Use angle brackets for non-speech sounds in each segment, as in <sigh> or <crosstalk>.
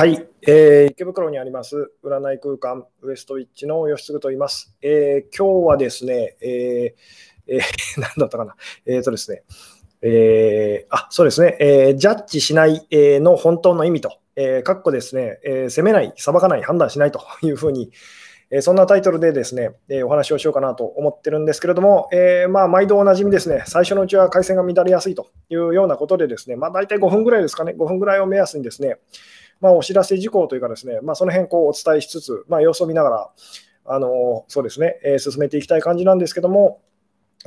はい、えー池袋にあります占い空間ウエストウィッチの吉嗣と言います。えー今日はですね、えーえー <laughs> 何だったかな、えーとですね、えーあそうですね、えージャッジしない、えーの本当の意味と、えー、かっこですね、えー責めない、裁かない、判断しないと <laughs> いうふうに、えーそんなタイトルでですね、えーお話をしようかなと思ってるんですけれども、えーまあ、毎度おなじみですね、最初のうちは回線が乱れやすいというようなことでですね、まあ、大体5分ぐらいですかね、5分ぐらいを目安にですね、まあ、お知らせ事項というかですね、まあ、その辺こうお伝えしつつ、まあ、様子を見ながら、あのそうですね、えー進めていきたい感じなんですけども、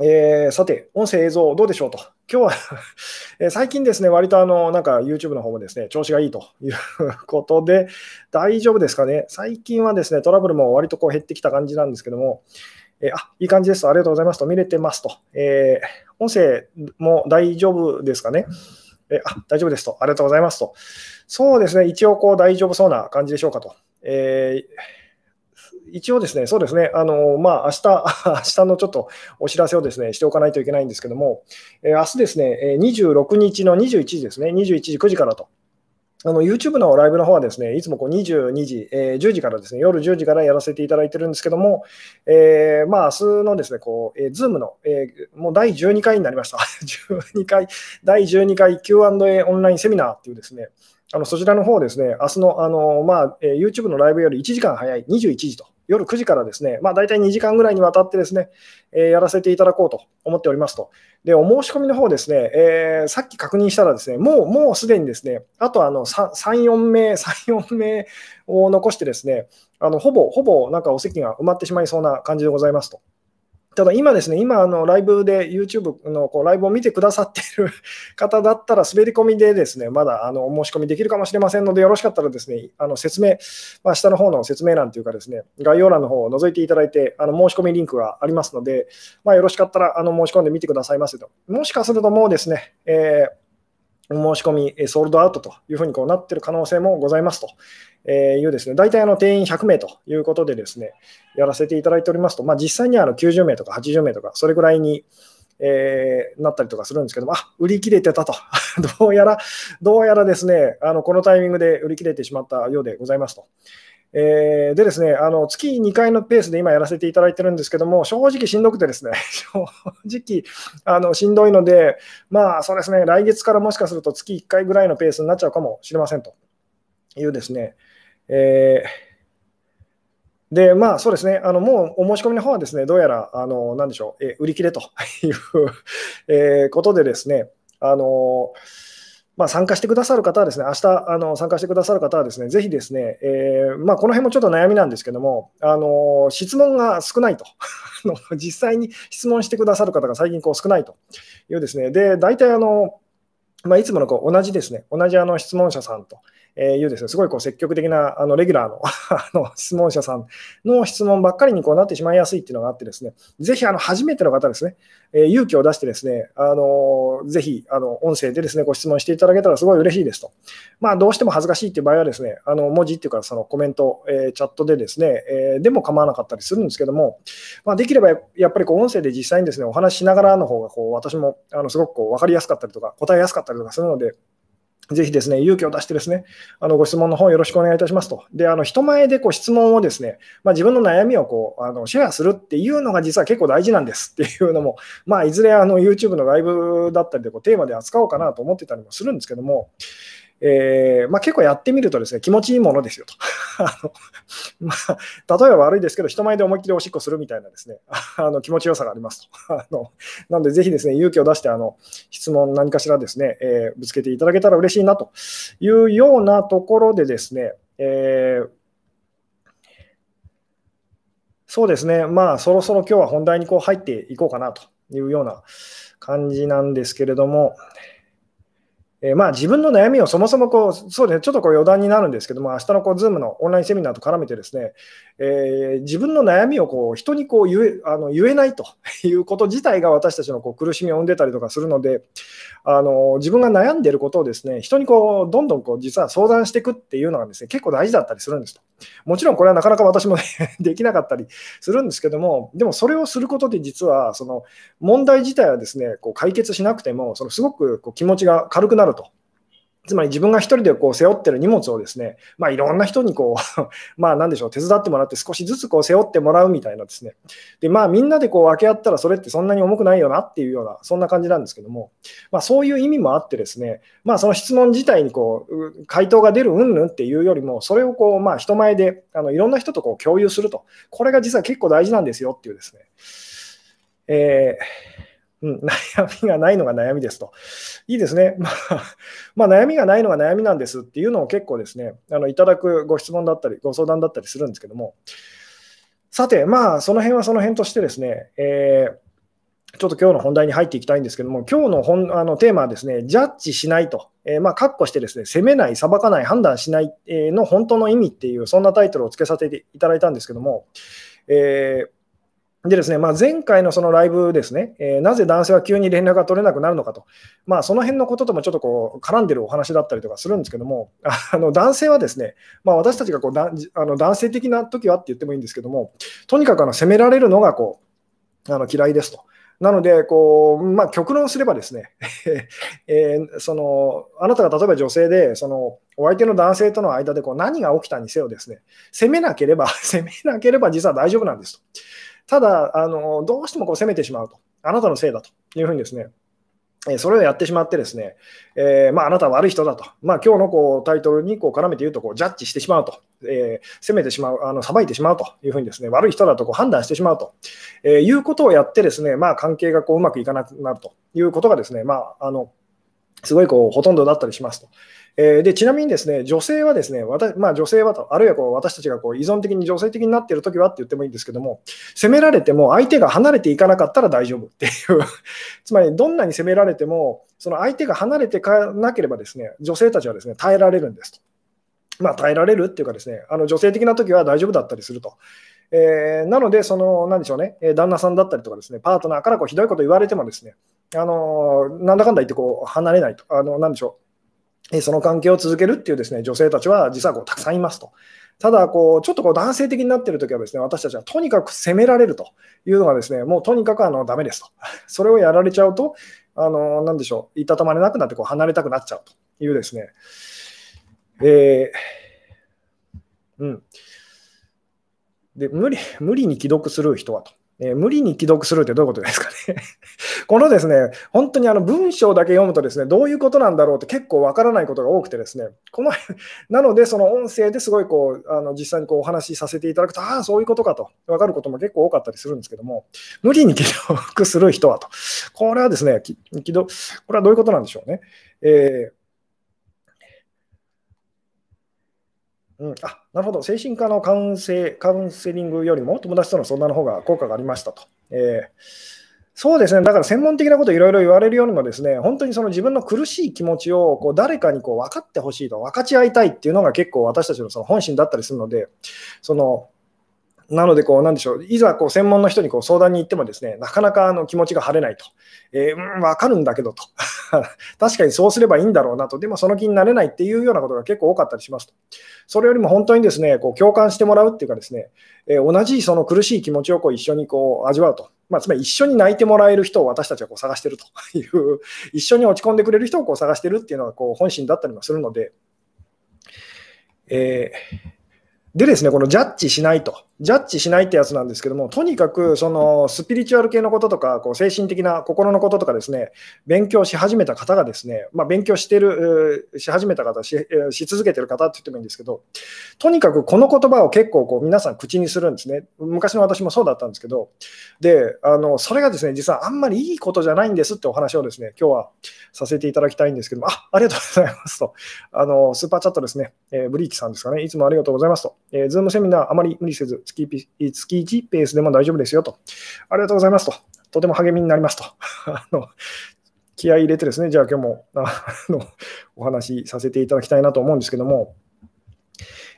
えーさて、音声、映像、どうでしょうと。今日は <laughs> えー最近ですね、割とあの、なんか YouTube の方もですね、調子がいいということで、大丈夫ですかね。最近はですね、トラブルも割とこう減ってきた感じなんですけども、えーあ、いい感じです。ありがとうございますと。見れてますと。えー音声も大丈夫ですかね。えーあ、大丈夫ですと。ありがとうございますと。そうですね、一応こう大丈夫そうな感じでしょうかと。えー一応ですね、そうですね、あのまあ明日 <laughs> 明日のちょっとお知らせをですねしておかないといけないんですけども、えー明日ですね、26日の21時ですね、21時9時からと。あの YouTube のライブの方はですね、いつもこう22時、えー10時からですね、夜10時からやらせていただいてるんですけども、えーまあ明日のですね、こう、えー、Zoom の、えーもう第12回になりました。<laughs> 12回、第12回 Q&A オンラインセミナーっていうですね、あのそちらの方ですね、明日のあの、まあえー YouTube のライブより1時間早い21時と、夜9時からですね、まあ、大体2時間ぐらいにわたってですね、えーやらせていただこうと思っておりますと。で、お申し込みの方ですね、えーさっき確認したらですね、もうもうすでにですね、あとあの3、3 4名、3、4名を残してですね、あのほぼ、ほぼなんかお席が埋まってしまいそうな感じでございますと。ただ今ですね、今、あのライブで YouTube のこうライブを見てくださっている <laughs> 方だったら、滑り込みでですね、まだあのお申し込みできるかもしれませんので、よろしかったらですね、あの説明、まあ、下の方の説明欄というかですね、概要欄の方を覗いていただいて、あの申し込みリンクがありますので、まあ、よろしかったらあの申し込んでみてくださいませと。もしかするともうですね、えー申し込み、ソールドアウトというふうにこうなっている可能性もございますというですね、大体あの定員100名ということでですね、やらせていただいておりますと、まあ、実際にはあの90名とか80名とか、それぐらいに、えーなったりとかするんですけども、あ売り切れてたと、<laughs> どうやら、どうやらですね、あのこのタイミングで売り切れてしまったようでございますと。えーでですね、あの月2回のペースで今やらせていただいてるんですけども、正直しんどくてですね、<laughs> 正直あのしんどいので、まあそうですね、来月からもしかすると月1回ぐらいのペースになっちゃうかもしれませんと。いうですね、えーで、まあそうですね、あのもうお申し込みの方はですね、どうやら、あのなんでしょう、えー売り切れという、えーことでですね、あのまあ、参加してくださる方はですね、明日あの参加してくださる方はですね、ぜひですね、えーまあ、この辺もちょっと悩みなんですけども、あの質問が少ないと、<laughs> 実際に質問してくださる方が最近こう少ないというですね、で、大体あの、まあ、いつものこう同じですね、同じあの質問者さんとえーいうですね、すごいこう積極的なあのレギュラーの <laughs> あの質問者さんの質問ばっかりにこうなってしまいやすいっていうのがあってですね、ぜひあの初めての方ですね、えー勇気を出してですね、あのぜひあの音声でですね、ご質問していただけたらすごい嬉しいですと。まあ、どうしても恥ずかしいっていう場合はですね、あの文字っていうかそのコメント、えーチャットでですね、えーでも構わなかったりするんですけども、まあ、できればやっぱりこう音声で実際にですね、お話ししながらの方がこう私もあのすごくこう分かりやすかったりとか、答えやすかったりとかするので、ぜひですね、勇気を出してですね、あのご質問の方よろしくお願いいたしますと。で、あの人前でこう質問をですね、まあ、自分の悩みをこうあのシェアするっていうのが実は結構大事なんですっていうのも、まあ、いずれあの YouTube のライブだったりでこうテーマで扱おうかなと思ってたりもするんですけども、えーまあ、結構やってみるとですね、気持ちいいものですよと。<laughs> あのまあ、例えば悪いですけど、人前で思いっきりおしっこするみたいなですね、あの気持ちよさがありますと。<laughs> あのなので、ぜひですね、勇気を出してあの質問何かしらですね、えーぶつけていただけたら嬉しいなというようなところでですね、えーそうですね、まあ、そろそろ今日は本題にこう入っていこうかなというような感じなんですけれども、えーまあ、自分の悩みをそもそもこう、そうですね、ちょっとこう余談になるんですけども、明日のこう Zoom のオンラインセミナーと絡めてですね、えー自分の悩みをこう人にこう言えあの言えないと <laughs> いうこと自体が私たちのこう苦しみを生んでたりとかするので、あの自分が悩んでることをですね人にこうどんどんこう実は相談していくっていうのがですね結構大事だったりするんですと。もちろんこれはなかなか私も、<laughs> できなかったりするんですけども、でもそれをすることで実はその問題自体はですねこう解決しなくても、そのすごくこう気持ちが軽くなると。つまり自分が一人でこう背負ってる荷物をですね、まあ、いろんな人にこう <laughs> まあなんでしょう、手伝ってもらって少しずつこう背負ってもらうみたいなですね。で、まあみんなでこう分け合ったらそれってそんなに重くないよなっていうような、そんな感じなんですけども、まあそういう意味もあってですね、まあその質問自体にこう、回答が出るうんぬんっていうよりも、それをこう、まあ人前であのいろんな人とこう共有すると。これが実は結構大事なんですよっていうですね。えーうん、<laughs> 悩みがないのが悩みですと。いいですね。<laughs> まあ、まあ、悩みがないのが悩みなんですっていうのを結構ですね、あのいただくご質問だったり、ご相談だったりするんですけども、さて、まあ、その辺はその辺としてですね、えー、ちょっと今日の本題に入っていきたいんですけども、今日の本あのテーマはですね、ジャッジしないと、えー、まあ、括弧してですね、責めない、裁かない、判断しない、えの本当の意味っていう、そんなタイトルをつけさせていただいたんですけども、えーでですね、まあ、前回のそのライブですね、えー、なぜ男性は急に連絡が取れなくなるのかと、まあ、その辺のことともちょっとこう絡んでるお話だったりとかするんですけども、<laughs> あの男性はですね、まあ、私たちがこうだあの男性的な時はって言ってもいいんですけども、とにかくあの責められるのがこうあの嫌いですと。なので、こうまあ、極論すればですね、<laughs> えー、そのあなたが例えば女性で、そのお相手の男性との間でこう何が起きたにせよですね、責めなければ、<laughs> 責めなければ実は大丈夫なんですと。ただ、あのどうしてもこう責めてしまうと、あなたのせいだと。いうふうにですね、それをやってしまってですね、えー、まあ、あなたは悪い人だと、まあ、今日のこうタイトルにこう絡めて言うとこう、ジャッジしてしまうと、えー、責めてしまう、あの裁いてしまうと。いうふうにですね、悪い人だとこう判断してしまうと、えー、いうことをやってですね、まあ、関係がこううまくいかなくなると。いうことがですね、まあ、あのすごいこうほとんどだったりしますと。えー、でちなみにですね女性はですね、まあ、女性はと、あるいはこう私たちがこう依存的に女性的になっているときはって言ってもいいんですけども、責められても相手が離れていかなかったら大丈夫っていう <laughs> つまりどんなに責められても、その相手が離れていかなければですね、女性たちはですね耐えられるんですと。まあ、耐えられるっていうかですね、あの女性的な時は大丈夫だったりすると。えー、なので、その、なんでしょうね、旦那さんだったりとかですね、パートナーからこうひどいこと言われてもですね、あのなんだかんだ言ってこう離れないと、あのなんでしょう、その関係を続けるっていうですね女性たちは実はこうたくさんいますと。ただこう、ちょっとこう男性的になっているときはですね、私たちはとにかく責められるというのがですね、もうとにかくあのダメですと。<laughs> それをやられちゃうと、あのなんでしょう、いたたまれなくなってこう離れたくなっちゃうというですね、えー、うん。で無理無理に既読する人はと。えー、無理に既読するってどういうことですかね <laughs> このですね、本当にあの文章だけ読むとですね、どういうことなんだろうって結構わからないことが多くてですね、このなのでその音声ですごいこう、あの実際にこうお話しさせていただくと、ああ、そういうことかとわかることも結構多かったりするんですけども、無理に既読する人はと。これはですね、既読、これはどういうことなんでしょうね。えーうん、あなるほど、精神科のカウンセカウンセリングよりも友達との相談の方が効果がありましたと。えー、そうですね、だから専門的なこといろいろ言われるよりも、ですね本当にその自分の苦しい気持ちをこう誰かにこう分かってほしいと、分かち合いたいっていうのが結構私たちのその本心だったりするので、そのなので、こう、なんでしょう、いざこう専門の人にこう相談に行ってもですね、なかなかあの気持ちが晴れないと。えー、うん、わかるんだけどと。<laughs> 確かにそうすればいいんだろうなと。でもその気になれないっていうようなことが結構多かったりしますと。それよりも本当にですね、こう共感してもらうっていうかですね、えー、同じその苦しい気持ちをこう一緒にこう味わうと。まあ、つまり一緒に泣いてもらえる人を私たちはこう探してるという、<laughs> 一緒に落ち込んでくれる人をこう探してるっていうのがこう本心だったりもするので、えーでですね、このジャッジしないと。ジャッジしないってやつなんですけども、とにかくそのスピリチュアル系のこととか、こう精神的な心のこととかですね、勉強し始めた方がですね、まあ、勉強してる、し始めた方し、し続けてる方って言ってもいいんですけど、とにかくこの言葉を結構こう皆さん口にするんですね。昔の私もそうだったんですけど、で、あのそれがですね、実はあんまりいいことじゃないんですってお話をですね、今日はさせていただきたいんですけども、あありがとうございますと、あのスーパーチャットですね、えー、ブリーチさんですかね、いつもありがとうございますと、えー、ズームセミナーあまり無理せず月、月1ペースでも大丈夫ですよと、ありがとうございますと、とても励みになりますと。<laughs> あの気合い入れてですね、じゃあ今日もあのお話しさせていただきたいなと思うんですけども、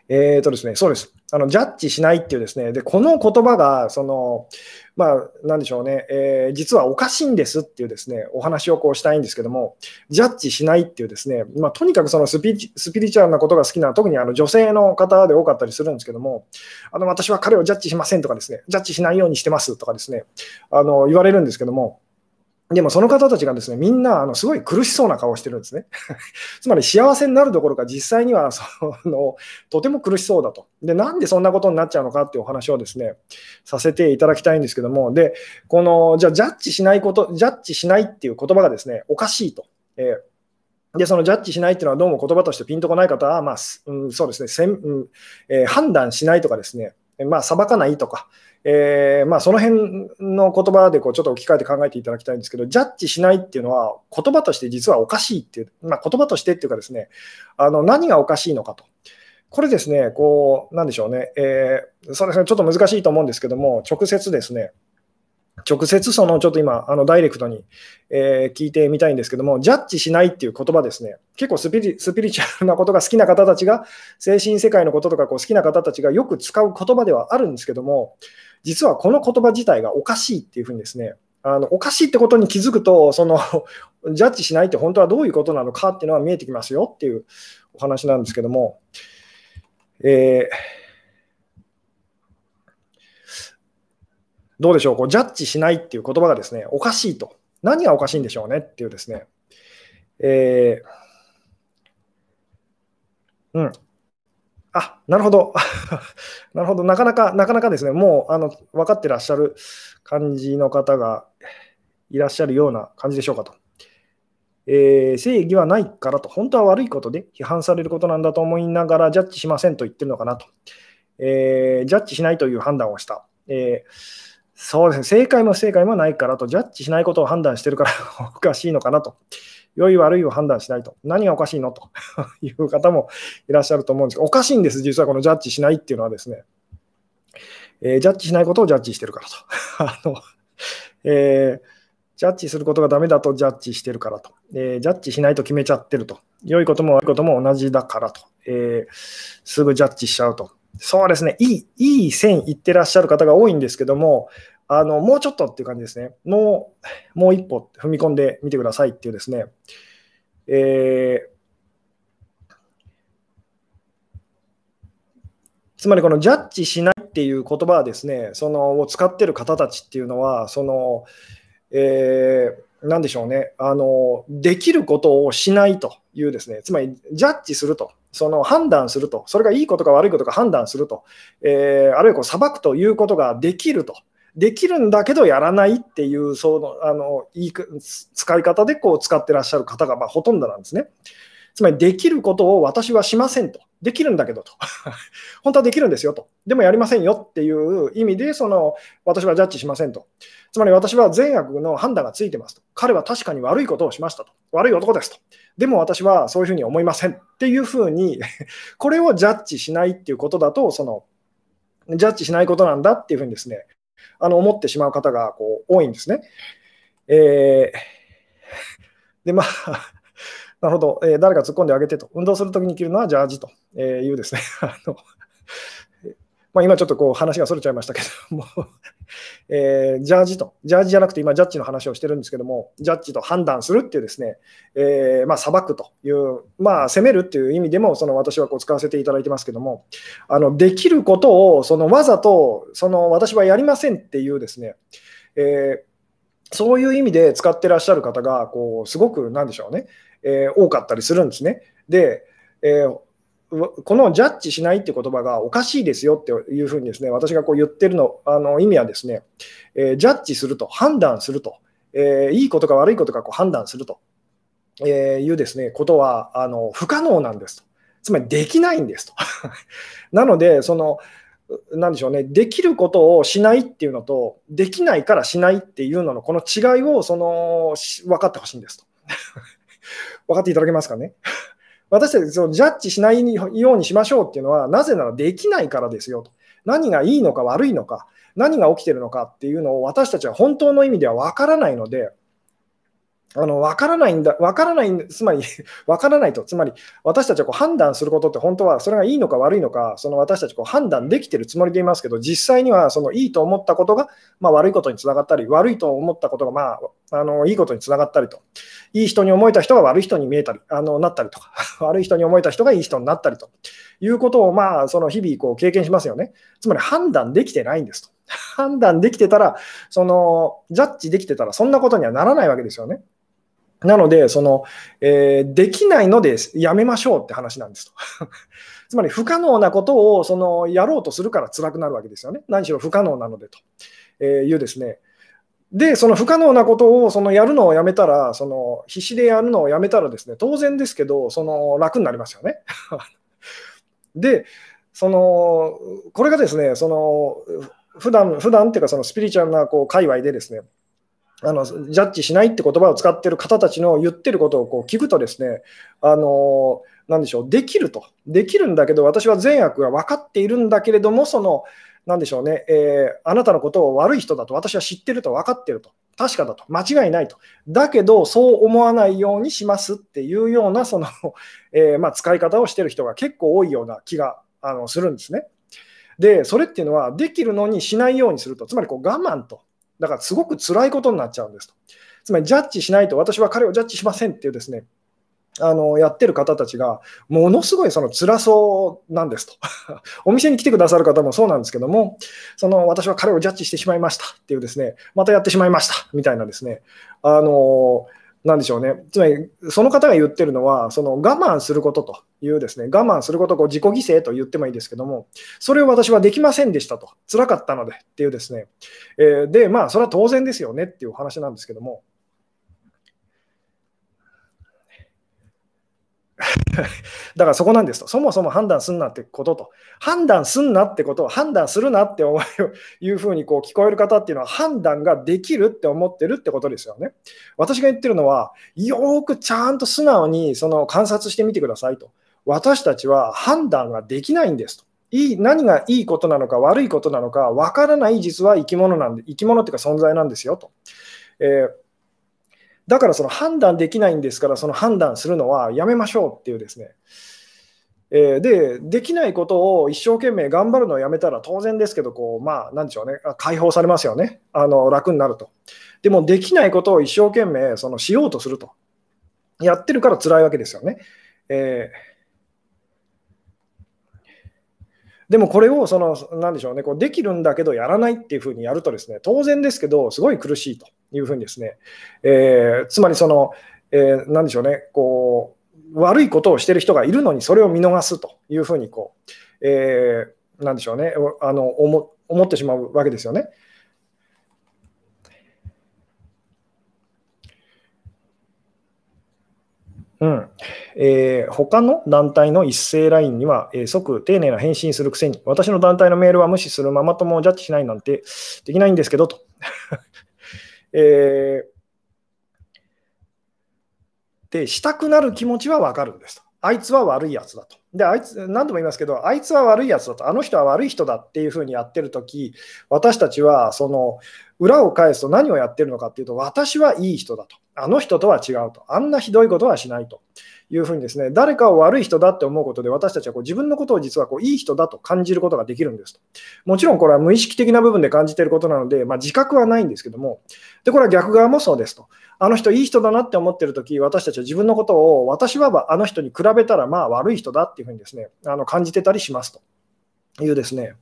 えーとですね、そうです。あのジャッジしないっていうですね、でこの言葉が、その、まあ、なんでしょうね、えー、実はおかしいんですっていうですね、お話をこうしたいんですけども、ジャッジしないっていうですね、まあ、とにかくそのスピスピリチュアルなことが好きな、特にあの女性の方で多かったりするんですけども、あの私は彼をジャッジしませんとかですね、ジャッジしないようにしてますとかですね、あの言われるんですけども、でもその方たちがですね、みんなあのすごい苦しそうな顔をしてるんですね。<laughs> つまり幸せになるどころか実際には <laughs> そのとても苦しそうだと。で、なんでそんなことになっちゃうのかっていうお話をですね、させていただきたいんですけども、で、この、じゃあジャッジしないこと、ジャッジしないっていう言葉がですね、おかしいと。えー、で、そのジャッジしないっていうのはどうも言葉としてピンとこない方は、まあ、うん、そうですね、せんうんえー、判断しないとかですね、まあ、裁かないとか、えー、まあ、その辺の言葉でこうちょっと置き換えて考えていただきたいんですけど、ジャッジしないっていうのは、言葉として実はおかしいっていう、まあ、言葉としてっていうかですね、あの何がおかしいのかと。これですね、こう、なんでしょうね、えー、そうですね、ちょっと難しいと思うんですけども、直接ですね、直接そのちょっと今、あのダイレクトに、えー、聞いてみたいんですけども、ジャッジしないっていう言葉ですね、結構スピリスピリチュアルなことが好きな方たちが、精神世界のこととかこう好きな方たちがよく使う言葉ではあるんですけども、実はこの言葉自体がおかしいっていうふうにですね、あのおかしいってことに気づくと、そのジャッジしないって本当はどういうことなのかっていうのは見えてきますよっていうお話なんですけども、えー、どうでしょう？こう、ジャッジしないっていう言葉がですね、おかしいと。何がおかしいんでしょうねっていうですね、えー、うん、あ、なるほど。<laughs> なるほど。なかなか、なかなかですね、もうあの分かってらっしゃる感じの方がいらっしゃるような感じでしょうかと。えー、正義はないからと、本当は悪いことで批判されることなんだと思いながらジャッジしませんと言ってるのかなと。えー、ジャッジしないという判断をした。えー、そうですね、正解も不正解もないからと、ジャッジしないことを判断してるから <laughs> おかしいのかなと。良い悪いを判断しないと。何がおかしいのと <laughs> いう方もいらっしゃると思うんですけど、おかしいんです、実はこのジャッジしないっていうのはですね、えー、ジャッジしないことをジャッジしてるからと。<laughs> あのえー、ジャッジすることがダメだとジャッジしてるからと、えー、ジャッジしないと決めちゃってると。良いことも悪いことも同じだからと。えすぐジャッジしちゃうと。そうですね、いいいい線いってらっしゃる方が多いんですけども、あのもうちょっとっていう感じですね。もう、もう一歩踏み込んでみてくださいっていうですね。えー、つまりこのジャッジしないっていう言葉はですね、そのを使ってる方たちっていうのは、その、えー、なんでしょうねあの、できることをしないというですね、つまりジャッジすると、その判断すると、それがいいことか悪いことか判断すると、えー、あるいはこう裁くということができると。できるんだけどやらないっていう、その、あの、いい使い方でこう使ってらっしゃる方がまほとんどなんですね。つまり、できることを私はしませんと。できるんだけどと。<laughs> 本当はできるんですよと。でもやりませんよっていう意味で、その、私はジャッジしませんと。つまり私は善悪の判断がついてますと。彼は確かに悪いことをしましたと。悪い男ですと。でも私はそういうふうに思いませんっていうふうに、<laughs> これをジャッジしないっていうことだと、その、ジャッジしないことなんだっていうふうにですね、あの思ってしまう方がこう多いんですね。えー、で、まあ、なるほど、えー、誰か突っ込んであげてと、運動するときに着るのはジャージと。いうですね、<laughs> あのまあ、今ちょっとこう話がそれちゃいましたけどもえー、ジャージと、ジャージじゃなくて今、ジャッジの話をしてるんですけども、ジャッジと判断するっていうですね、えー、まあ、裁くという、まあ、責めるっていう意味でも、その私はこう使わせていただいてますけども、あのできることをそのわざとその私はやりませんっていうですね、えー、そういう意味で使ってらっしゃる方がこうすごくなんでしょうね、えー、多かったりするんですね。で、えーこのジャッジしないって言葉がおかしいですよっていうふうにですね、私がこう言ってるのあの意味はですね、えー、ジャッジすると、判断すると、えー、いいことか悪いことかこう判断すると、えいうですね、ことはあの不可能なんですと。つまりできないんですと。<laughs> なので、その、なんでしょうね、できることをしないっていうのと、できないからしないっていうののこの違いをその分かってほしいんですと。分かっていただけますかね？<laughs> 私たちそのジャッジしないようにしましょうっていうのは、なぜならできないからですよと。何がいいのか悪いのか、何が起きてるのかっていうのを私たちは本当の意味では分からないので、あの分からないんだ、分からない、つまり <laughs> 分からないと、つまり私たちはこう判断することって本当はそれがいいのか悪いのか、その私たちこう判断できてるつもりでいますけど、実際にはそのいいと思ったことが、まあ、悪いことにつながったり、悪いと思ったことが、まあ、あのいいことにつながったりといい人に思えた人が悪い人に見えたり、あのなったりとか、<laughs> 悪い人に思えた人がいい人になったりということを、まあ、その日々こう経験しますよね。つまり判断できてないんですと。<laughs> 判断できてたら、そのジャッジできてたら、そんなことにはならないわけですよね。なので、そのえー、できないのでやめましょうって話なんですと。<laughs> つまり不可能なことをそのやろうとするから辛くなるわけですよね。何しろ不可能なのでとえいうですね。で、その不可能なことをそのやるのをやめたら、その必死でやるのをやめたらですね、当然ですけど、その楽になりますよね。<laughs> で、そのこれがですね、その普段普段っていうか、そのスピリチュアルなこう界隈でですね、あのジャッジしないって言葉を使ってる方たちの言ってることをこう聞くとですね、あのなんでしょう、できると。できるんだけど、私は善悪が分かっているんだけれども、その、なんでしょうね、えー、あなたのことを悪い人だと私は知ってると分かってると。確かだと。間違いないと。だけど、そう思わないようにしますっていうような、その、えー、まあ、使い方をしてる人が結構多いような気があのするんですね。で、それっていうのは、できるのにしないようにすると。つまり、こう、我慢と。だから、すごく辛いことになっちゃうんですと。つまり、ジャッジしないと、私は彼をジャッジしませんっていうですね、あのやってる方たちが、ものすごいその辛そうなんですと。<laughs> お店に来てくださる方もそうなんですけども、その私は彼をジャッジしてしまいましたっていうですね、またやってしまいましたみたいなですね、あのなんでしょうね、つまりその方が言ってるのは、その我慢することというですね、我慢することを自己犠牲と言ってもいいですけども、それを私はできませんでしたと、辛かったのでっていうですね、えー、で、まあ、それは当然ですよねっていうお話なんですけども、<laughs> だからそこなんですと。そもそも判断すんなってことと。判断すんなってことを判断するなって思 <laughs> いうふうにこう聞こえる方っていうのは判断ができるって思ってるってことですよね。私が言ってるのは、よくちゃんと素直にその観察してみてくださいと。私たちは判断ができないんですと。いい何がいいことなのか悪いことなのかわからない実は生き物なんで、生き物っていうか存在なんですよと。えーだからその判断できないんですから、その判断するのはやめましょうっていうですね。えー、で、できないことを一生懸命頑張るのをやめたら当然ですけど、こう、まあ、なんでしょうね、解放されますよね。あの、楽になると。でも、できないことを一生懸命、その、しようとすると。やってるから辛いわけですよね。えーでもこれをその、なんでしょうね、こうできるんだけどやらないっていうふうにやるとですね、当然ですけど、すごい苦しいというふうにですね、えー、つまりその、えー、なんでしょうね、こう、悪いことをしている人がいるのにそれを見逃すというふうにこう、えー、なんでしょうね、あの思思ってしまうわけですよね。うんえー、他の団体の一斉 LINE には、えー、即丁寧な返信するくせに、私の団体のメールは無視するままともジャッジしないなんてできないんですけどと。えー、で、したくなる気持ちはわかるんですと。あいつは悪いやつだと。で、あいつ、何度も言いますけど、あいつは悪いやつだと、あの人は悪い人だっていうふうにやってるとき、私たちは、その、裏を返すと何をやってるのかっていうと、私はいい人だと。あの人とは違うと。あんなひどいことはしないというふうにですね、誰かを悪い人だって思うことで、私たちはこう自分のことを実はこういい人だと感じることができるんですと。もちろんこれは無意識的な部分で感じていることなので、まあ、自覚はないんですけども、で、これは逆側もそうですと。あの人いい人だなって思ってるとき、私たちは自分のことを、私はあの人に比べたらまあ悪い人だっていうふうにですね、あの感じてたりしますというですね、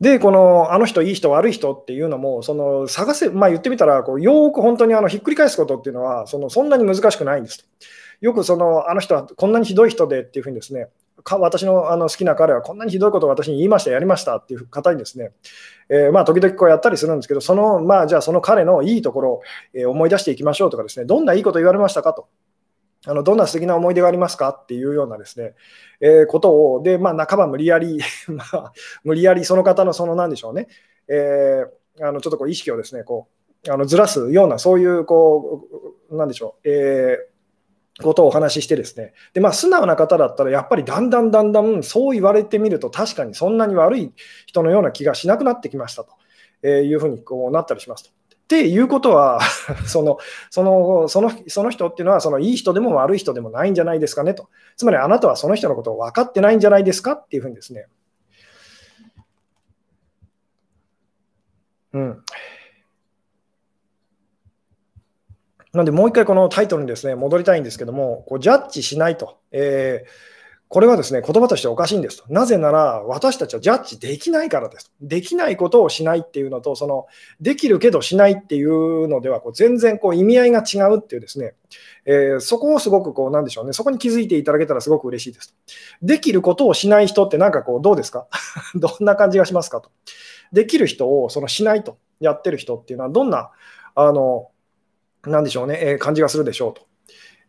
で、このあの人、いい人、悪い人っていうのも、その探せ、まあ、言ってみたらこう、よく本当にあのひっくり返すことっていうのはその、そんなに難しくないんですよくそのあの人はこんなにひどい人でっていうふうにですね、か私のあの好きな彼はこんなにひどいことを私に言いました、やりましたっていう方にですね、えー、まあ時々こうやったりするんですけど、そのまあじゃあその彼のいいところを、え思い出していきましょうとかですね、どんないいこと言われましたかと。あのどんな素敵な思い出がありますかっていうようなですね、えー、ことを、で、まあ、半ば無理やり <laughs> まあ、無理やりその方のその、なんでしょうね、えー、あのちょっとこう意識をですね、こう、あのずらすような、そういう、こう、なんでしょう、えー、ことをお話ししてですね、で、まあ、素直な方だったら、やっぱりだんだんだんだん、そう言われてみると、確かにそんなに悪い人のような気がしなくなってきましたとえいうふうにこうなったりしますと。っていうことは <laughs> その、その、その、その人っていうのは、そのいい人でも悪い人でもないんじゃないですかねと。つまりあなたはその人のことを分かってないんじゃないですかっていうふうにですね。うん。なんでもう一回このタイトルにですね、戻りたいんですけども、こうジャッジしないと。えーこれはですね、言葉としておかしいんですと。なぜなら、私たちはジャッジできないからです。できないことをしないっていうのと、その、できるけどしないっていうのでは、こう全然こう意味合いが違うっていうですね、えー、そこをすごくこう、なんでしょうね、そこに気づいていただけたらすごく嬉しいです。できることをしない人ってなんかこう、どうですか？<laughs> どんな感じがしますかと。できる人をそのしないとやってる人っていうのは、どんな、あの、なんでしょうね、えー、感じがするでしょうと。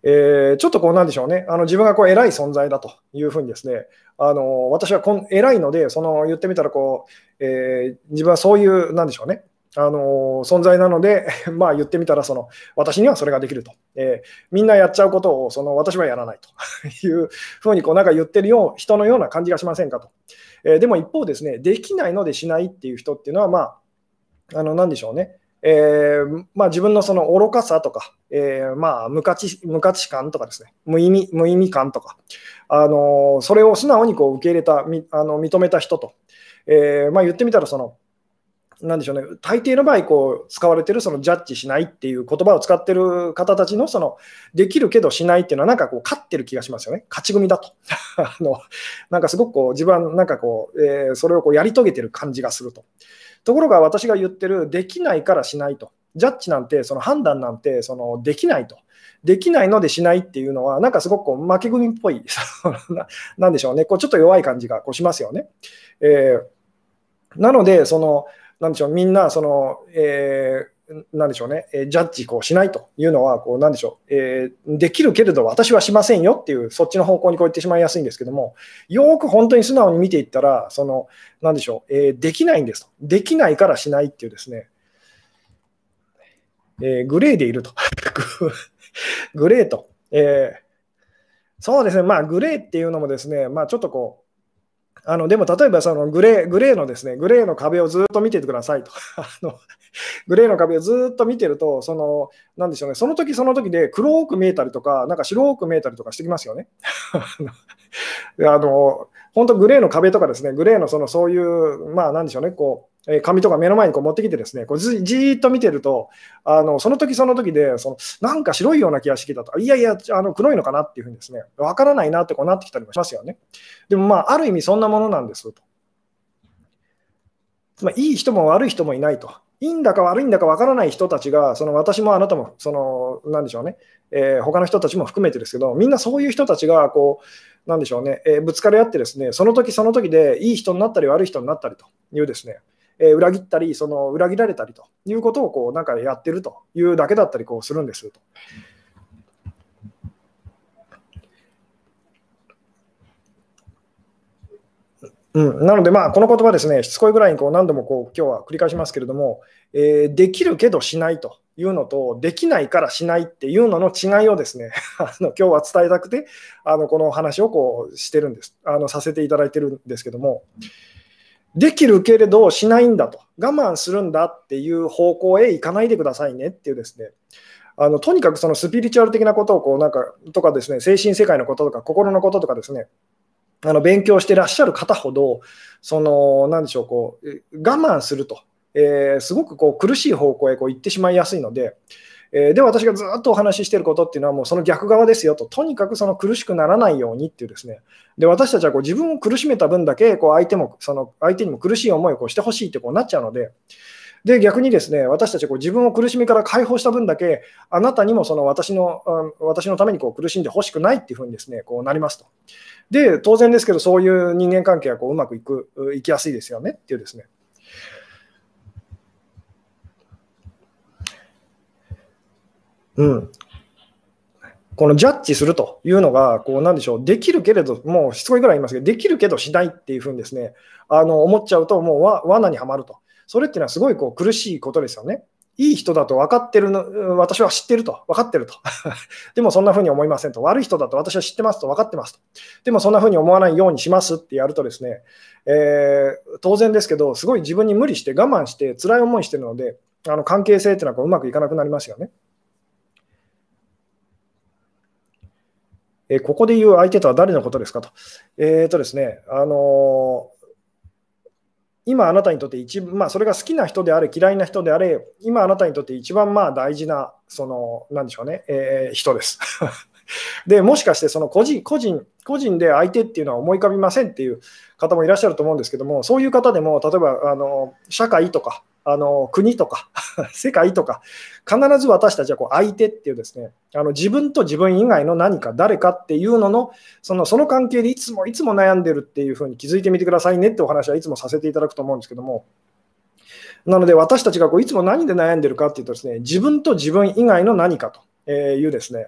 えー、ちょっとこうなんでしょうね、あの自分がこう偉い存在だというふうにですね、あの私はこん偉いので、その言ってみたらこう、えー、自分はそういう、なんでしょうね、あの存在なので、<laughs> まあ言ってみたらその、私にはそれができると、えー、みんなやっちゃうことをその私はやらないというふうにこうなんか言ってるよう人のような感じがしませんかと。え、でも一方ですね、できないのでしないっていう人っていうのは、まあ、あの何でしょうね、えーまあ、自分のその愚かさとか、えーまあ、無価値無価値観とかですね。無意味、無意味感とか、あのそれを素直にこう受け入れた、あの認めた人と、えーまあ、言ってみたらその、なんでしょうね、大抵の場合こう使われてるそのジャッジしないっていう言葉を使ってる方たちのそのできるけどしないっていうのはなんかこう勝ってる気がしますよね、勝ち組だと。<laughs> あのなんかすごくこう自分はなんかこう、えー、それをこうやり遂げてる感じがすると。ところが私が言ってる、できないからしないと。ジャッジなんて、その判断なんて、そのできないと。できないのでしないっていうのは、なんかすごくこう負け組っぽい、<laughs> なんでしょうね、こうちょっと弱い感じがこうしますよね。えー、なので、その、なんでしょう、みんな、その、えーなんでしょうね、えジャッジこうしないというのは、こうなんでしょう、えー、できるけれど私はしませんよっていう、そっちの方向にこう言ってしまいやすいんですけども、よく本当に素直に見ていったら、そのなんでしょう、えー、できないんですと。できないからしないっていうですね、えー、グレーでいると。<laughs> グレーと。えそうですね、まあ、グレーっていうのもですね、まあ、ちょっとこう、あのでも例えばそのグレーグレーのですねグレーの壁をずっと見ててくださいと <laughs> あのグレーの壁をずっと見てるとそのなんでしょうねその時その時で黒く見えたりとかなんか白く見えたりとかしてきますよね。<laughs> あの本当グレーの壁とかですねグレーのそのそういうまあなんでしょうねこう紙とか目の前にこう持ってきてですね、こうじーっと見てると、あのその時その時でその、なんか白いような気がしてきたと、いやいや、あの黒いのかなっていうふうにですね、わからないなってこうなってきたりもしますよね。でもまあ、ある意味そんなものなんですと。つまり、いい人も悪い人もいないと。いいんだか悪いんだかわからない人たちが、その私もあなたも、その、なんでしょうね、えー、他の人たちも含めてですけど、みんなそういう人たちが、こう、なんでしょうね、えー、ぶつかり合ってですね、その時その時でいい人になったり悪い人になったりというですね、え裏切ったり、その裏切られたりということをこうなんかやってるというだけだったりこうするんですと。うん、なので、まあ、この言葉ですね、しつこいぐらいにこう何度もこう今日は繰り返しますけれども、えー、できるけどしないというのと、できないからしないっていうのの違いをですね、<laughs> あの今日は伝えたくて、あのこの話をこうしてるんです、あのさせていただいてるんですけども、できるけれどしないんだと、我慢するんだっていう方向へ行かないでくださいねっていうですね、あのとにかくそのスピリチュアル的なことをこうなんかとかですね、精神世界のこととか心のこととかですね、あの勉強してらっしゃる方ほど、その、なんでしょう、こう、我慢すると、えー、すごくこう苦しい方向へこう行ってしまいやすいので、えー、で、私がずっとお話ししていることっていうのは、もうその逆側ですよと、とにかくその苦しくならないようにっていうですね、で私たちはこう自分を苦しめた分だけ、こう相手もその相手にも苦しい思いをこうしてほしいってこうなっちゃうので、で逆にですね私たちこう自分を苦しみから解放した分だけ、あなたにもその私の私のためにこう苦しんでほしくないっていうふうにですねこうなりますと。で、当然ですけど、そういう人間関係はこううまくいくいきやすいですよねっていうですね。うん、このジャッジするというのが、こうなんでしょう、できるけれど、もうしつこいぐらい言いますけど、できるけどしないっていうふうにですね、あの思っちゃうと、もうわ罠にはまると。それっていうのはすごいこう苦しいことですよね。いい人だと分かってるの、私は知ってると、分かってると。<laughs> でもそんなふうに思いませんと。悪い人だと私は知ってますと、分かってますと。でもそんなふうに思わないようにしますってやるとですね、えー、当然ですけど、すごい自分に無理して我慢して辛い思いしてるので、あの関係性っていうのはこううまくいかなくなりますよね。えここで言う相手とは誰のことですかと。えっ、ー、とですね、あの今あなたにとって一番、まあ、それが好きな人であれ、嫌いな人であれ、今あなたにとって一番まあ大事な、その、なんでしょうね、えー、人です。<laughs> で、もしかしてその個人、個人、個人で相手っていうのは思い浮かびませんっていう方もいらっしゃると思うんですけども、そういう方でも、例えばあの社会とか、あの国とか <laughs> 世界とか、必ず私たちはこう相手っていうですね、あの自分と自分以外の何か誰かっていうのの、そのその関係でいつもいつも悩んでるっていうふうに気づいてみてくださいねってお話はいつもさせていただくと思うんですけども、なので私たちがこういつも何で悩んでるかっていうとですね、自分と自分以外の何かというですね、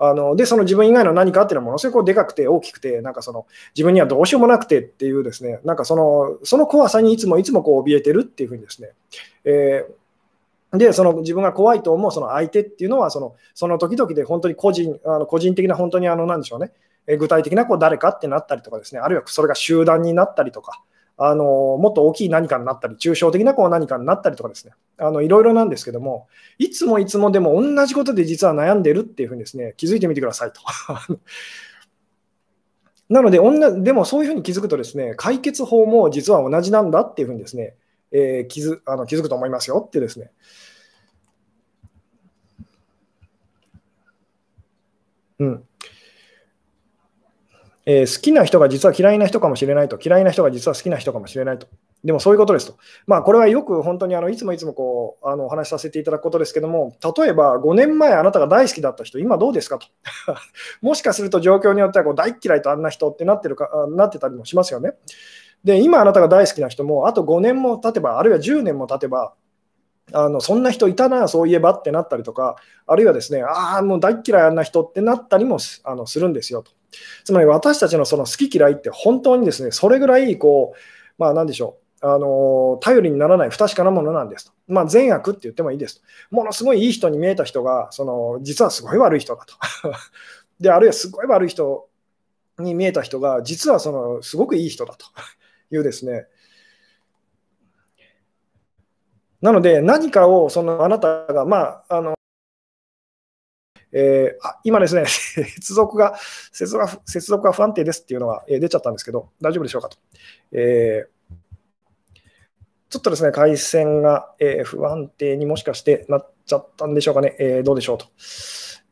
あので、その自分以外の何かっていうのはものすごくでかくて大きくて、なんかその自分にはどうしようもなくてっていうですね、なんかそのその怖さにいつもいつもこう怯えてるっていうふうにですね、えー、で、その自分が怖いと思うその相手っていうのはその、その時々で本当に個人あの個人的な本当にあの、なんでしょうね、具体的なこう誰かってなったりとかですね、あるいはそれが集団になったりとか、あのもっと大きい何かになったり、抽象的なこう何かになったりとかですね、あのいろいろなんですけども、いつもいつもでも同じことで実は悩んでるっていうふうにですね、気づいてみてくださいと。<laughs> なので女、でもそういうふうに気づくとですね、解決法も実は同じなんだっていうふうにですね、えー、気づあの気づくと思いますよってですね。うん。えー、好きな人が実は嫌いな人かもしれないと、嫌いな人が実は好きな人かもしれないと。でもそういうことですと。まあ、これはよく本当にあのいつもいつもこうあのお話しさせていただくことですけども、例えば5年前あなたが大好きだった人、今どうですかと。<laughs> もしかすると状況によってはこう大嫌いとあんな人ってなってるかなってたりもしますよね。で、今あなたが大好きな人も、あと5年も経てば、あるいは10年も経てば、あのそんな人いたな、そういえばってなったりとか、あるいはですね、ああ、もう大嫌いあんな人ってなったりもあのするんですよと。つまり私たちのその好き嫌いって本当にですね、それぐらいこう、まあ何でしょう、あの頼りにならない不確かなものなんですと。まあ、善悪って言ってもいいですと。ものすごいいい人に見えた人が、その実はすごい悪い人だと。<laughs> で、あるいはすごい悪い人に見えた人が、実はそのすごくいい人だというですね、なので、何かをそのあなたが、まあ、あのえー、あ今ですね、接続が接続が、接続が不安定ですっていうのが、え出ちゃったんですけど、大丈夫でしょうかと。えー、ちょっとですね、回線が、えー、不安定にもしかしてなっちゃったんでしょうかね。えー、どうでしょうと。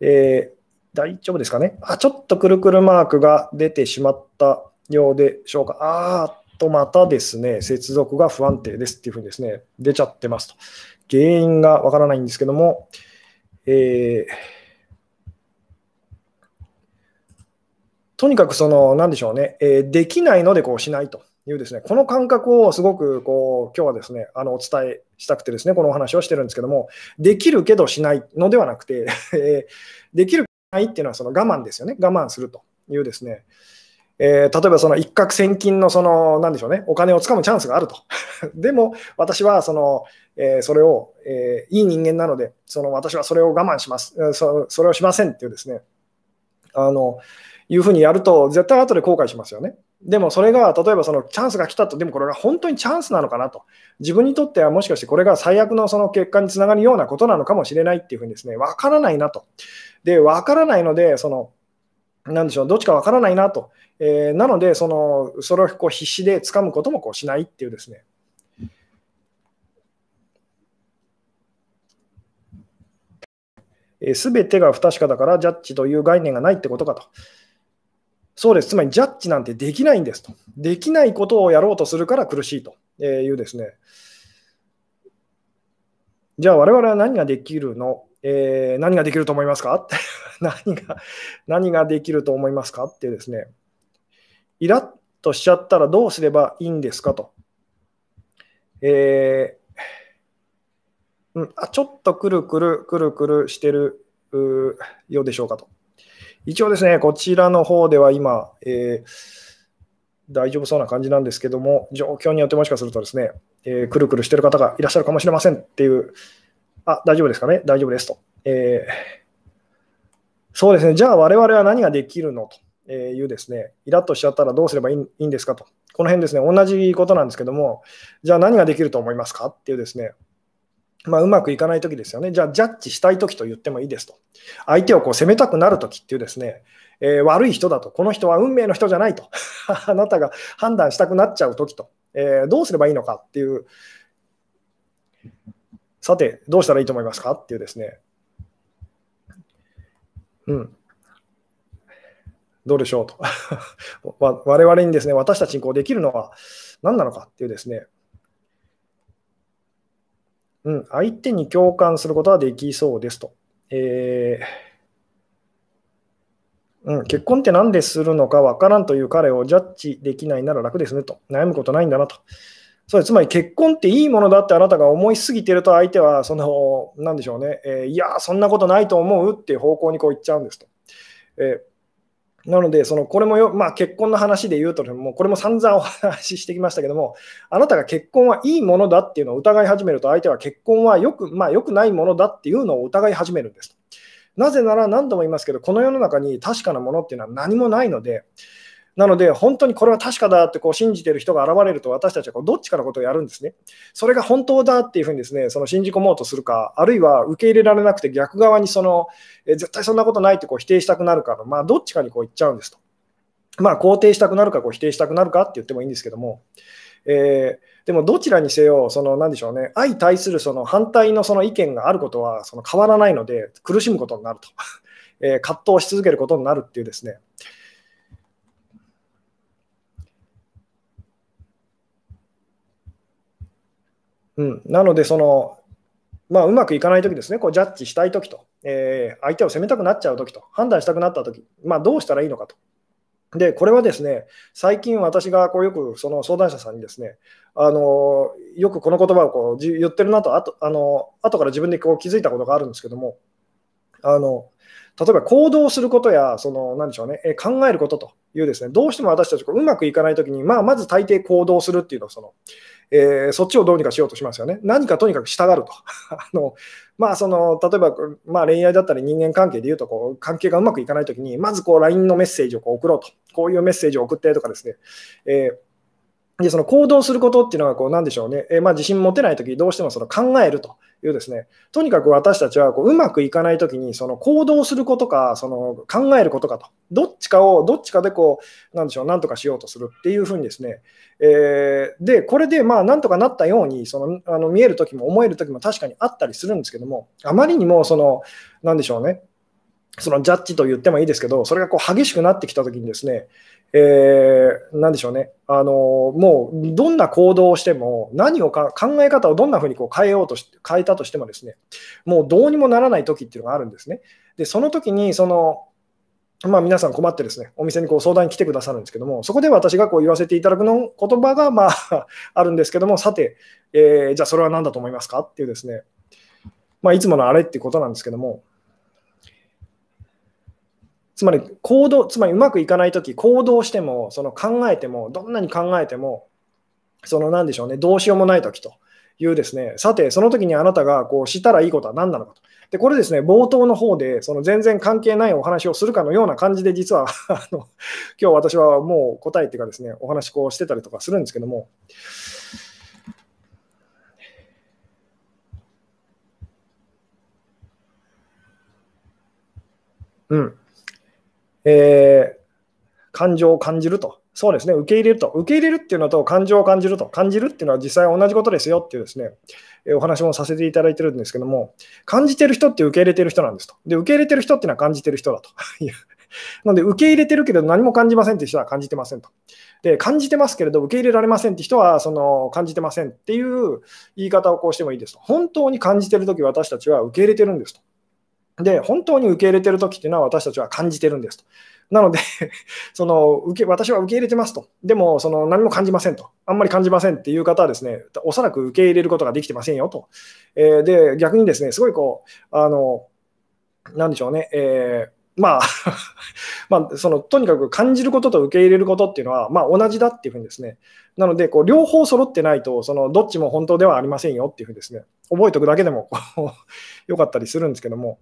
え大丈夫ですかね。あ、ちょっとくるくるマークが出てしまったようでしょうか。あーと、またですね、接続が不安定ですっていうふうにですね、出ちゃってますと。原因がわからないんですけども、えーとにかくその、なんでしょうね、えー、できないのでこうしないというですね、この感覚をすごくこう今日はですね、あのお伝えしたくてですね、このお話をしてるんですけども、できるけどしないのではなくて、<laughs> えできるないっていうのはその我慢ですよね、我慢するというですね、えー、例えばその一攫千金のその、なんでしょうね、お金をつかむチャンスがあると。<laughs> でも、私はその、えー、それを、えー、いい人間なので、その私はそれを我慢します、そそれをしませんっていうですね、あの、いうふうにやると、絶対後で後悔しますよね。でもそれが、例えばそのチャンスが来たと、でもこれが本当にチャンスなのかなと。自分にとってはもしかしてこれが最悪のその結果につながるようなことなのかもしれないっていうふうにですね、わからないなと。で、わからないので、その、なんでしょう、どっちかわからないなと。えー、なので、その、それをこう必死で掴むこともこうしないっていうですね。す、べ、てが不確かだからジャッジという概念がないってことかと。そうです。つまり、ジャッジなんてできないんですと。できないことをやろうとするから苦しいというですね。じゃあ、我々は何ができるの、えー、何ができると思いますか？<laughs> 何が何ができると思いますか？ってですね。イラッとしちゃったらどうすればいいんですか？と。えー、うん、あちょっとくるくるくるくるしてるようでしょうかと。一応ですね、こちらの方では今、えー、大丈夫そうな感じなんですけども、状況によってもしかするとですね、えー、くるくるしてる方がいらっしゃるかもしれませんっていう、あ、大丈夫ですかね？大丈夫ですと。えー、そうですね、じゃあ我々は何ができるのというですね、イラッとしちゃったらどうすればいいいいんですかと。この辺ですね、同じことなんですけども、じゃあ何ができると思いますか？っていうですね、まあ、うまくいかないときですよね。じゃあ、ジャッジしたいときと言ってもいいですと。相手をこう責めたくなるときっていうですね、えー、悪い人だと、この人は運命の人じゃないと、<laughs> あなたが判断したくなっちゃうときと。えー、どうすればいいのかっていう、さて、どうしたらいいと思いますかっていうですね、うん、どうでしょうと。<laughs> 我々にですね、私たちにこうできるのは何なのかっていうですね、うん、相手に共感することはできそうですと。えー、うん、結婚って何でするのか分からんという彼をジャッジできないなら楽ですねと。悩むことないんだなと。そうつまり結婚っていいものだってあなたが思いすぎてると相手はその、なんでしょうね、えー、いや、そんなことないと思うっていう方向にこう言っちゃうんですと。えーなので、そのこれもよ、まあ、結婚の話で言うと、もうこれも散々お話ししてきましたけども、あなたが結婚はいいものだっていうのを疑い始めると、相手は結婚はよく,、まあ、よくないものだっていうのを疑い始めるんです。なぜなら何度も言いますけど、この世の中に確かなものっていうのは何もないので、なので、本当にこれは確かだってこう信じている人が現れると、私たちはこうどっちかのことをやるんですね。それが本当だっていうふうにですね、その信じ込もうとするか、あるいは受け入れられなくて逆側にその、え絶対そんなことないってこう否定したくなるかの、まあ、どっちかにこう言っちゃうんですと。まあ、肯定したくなるかこう否定したくなるかって言ってもいいんですけども、えー、でもどちらにせよ、その何でしょうね、相対するその反対のその意見があることはその変わらないので、苦しむことになると、<laughs> えー、葛藤し続けることになるっていうですね、うん、なので、その、まあ、うまくいかないときですね、こうジャッジしたいときと、えー、相手を責めたくなっちゃうときと、判断したくなったとき、まあ、どうしたらいいのかと。で、これはですね、最近私がこうよくその相談者さんにですね、あのよくこの言葉をこう言ってるなと、あとあの後から自分でこう気づいたことがあるんですけども、あの例えば行動することや、その何でしょうね、え考えることというですね、どうしても私たちこううまくいかないときに、まあ、まず大抵行動するっていうのをその、えー、そっちをどうにかしようとしますよね。何かとにかく従うと。<laughs> あのまあ、その例えば、まあ、恋愛だったり人間関係でいうとこう、関係がうまくいかないときに、まずこう LINE のメッセージをこう送ろうと。こういうメッセージを送ってとかですね。えーでその行動することっていうのはこう何でしょうね、えー、まあ、自信持てないとき、どうしてもその考えるというですね、とにかく私たちはこううまくいかないときに、その行動することか、その考えることかと、どっちかを、どっちかでこう、なんでしょう、なんとかしようとするっていうふうにですね、えー、で、これでまあなんとかなったように、そのあの見えるときも思えるときも確かにあったりするんですけども、あまりにもその、なんでしょうね、そのジャッジと言ってもいいですけど、それがこう激しくなってきたときにですね、えー、なんでしょうね、あのもうどんな行動をしても、何をか考え方をどんなふうにこう変えようと変えたとしてもですね、もうどうにもならない時っていうのがあるんですね。で、その時にその、まあ、皆さん困ってですね、お店にこう相談に来てくださるんですけども、そこで私がこう言わせていただくの言葉がまあ <laughs> あるんですけども、さて、えー、じゃあそれは何だと思いますかっていうですね、まあ、いつものあれっていうことなんですけども、つまり行動、つまりうまくいかないとき、行動しても、その考えても、どんなに考えても、そのなんでしょうね、どうしようもないときというですね、さて、その時にあなたがこうしたらいいことは何なのかと。で、これですね、冒頭の方で、その全然関係ないお話をするかのような感じで、実は <laughs> あの今日私はもう答えっていうかですね、お話こうしてたりとかするんですけども、うん。えー、感情を感じると。そうですね、受け入れると。受け入れるっていうのと感情を感じると。感じるっていうのは実際同じことですよっていうですね、えお話もさせていただいてるんですけども、感じてる人って受け入れてる人なんですと。で、受け入れてる人っていうのは感じてる人だと。<laughs> なので、受け入れてるけど何も感じませんって人は感じてませんと。で、感じてますけれど、受け入れられませんって人は、その、感じてませんっていう言い方をこうしてもいいですと。本当に感じてるとき、私たちは受け入れてるんですと。で、本当に受け入れてるときっていうのは私たちは感じてるんですと。なので <laughs> その受け、私は受け入れてますと。でも、その何も感じませんと。あんまり感じませんっていう方はですね、おそらく受け入れることができてませんよと。えー、で、逆にですね、すごいこう、あの、なんでしょうね、えー、まあ <laughs> まあ、そのとにかく感じることと受け入れることっていうのは、まあ、同じだっていうふうにですね、なのでこう両方揃ってないとその、どっちも本当ではありませんよっていうふうにですね、覚えておくだけでもこう <laughs> よかったりするんですけども、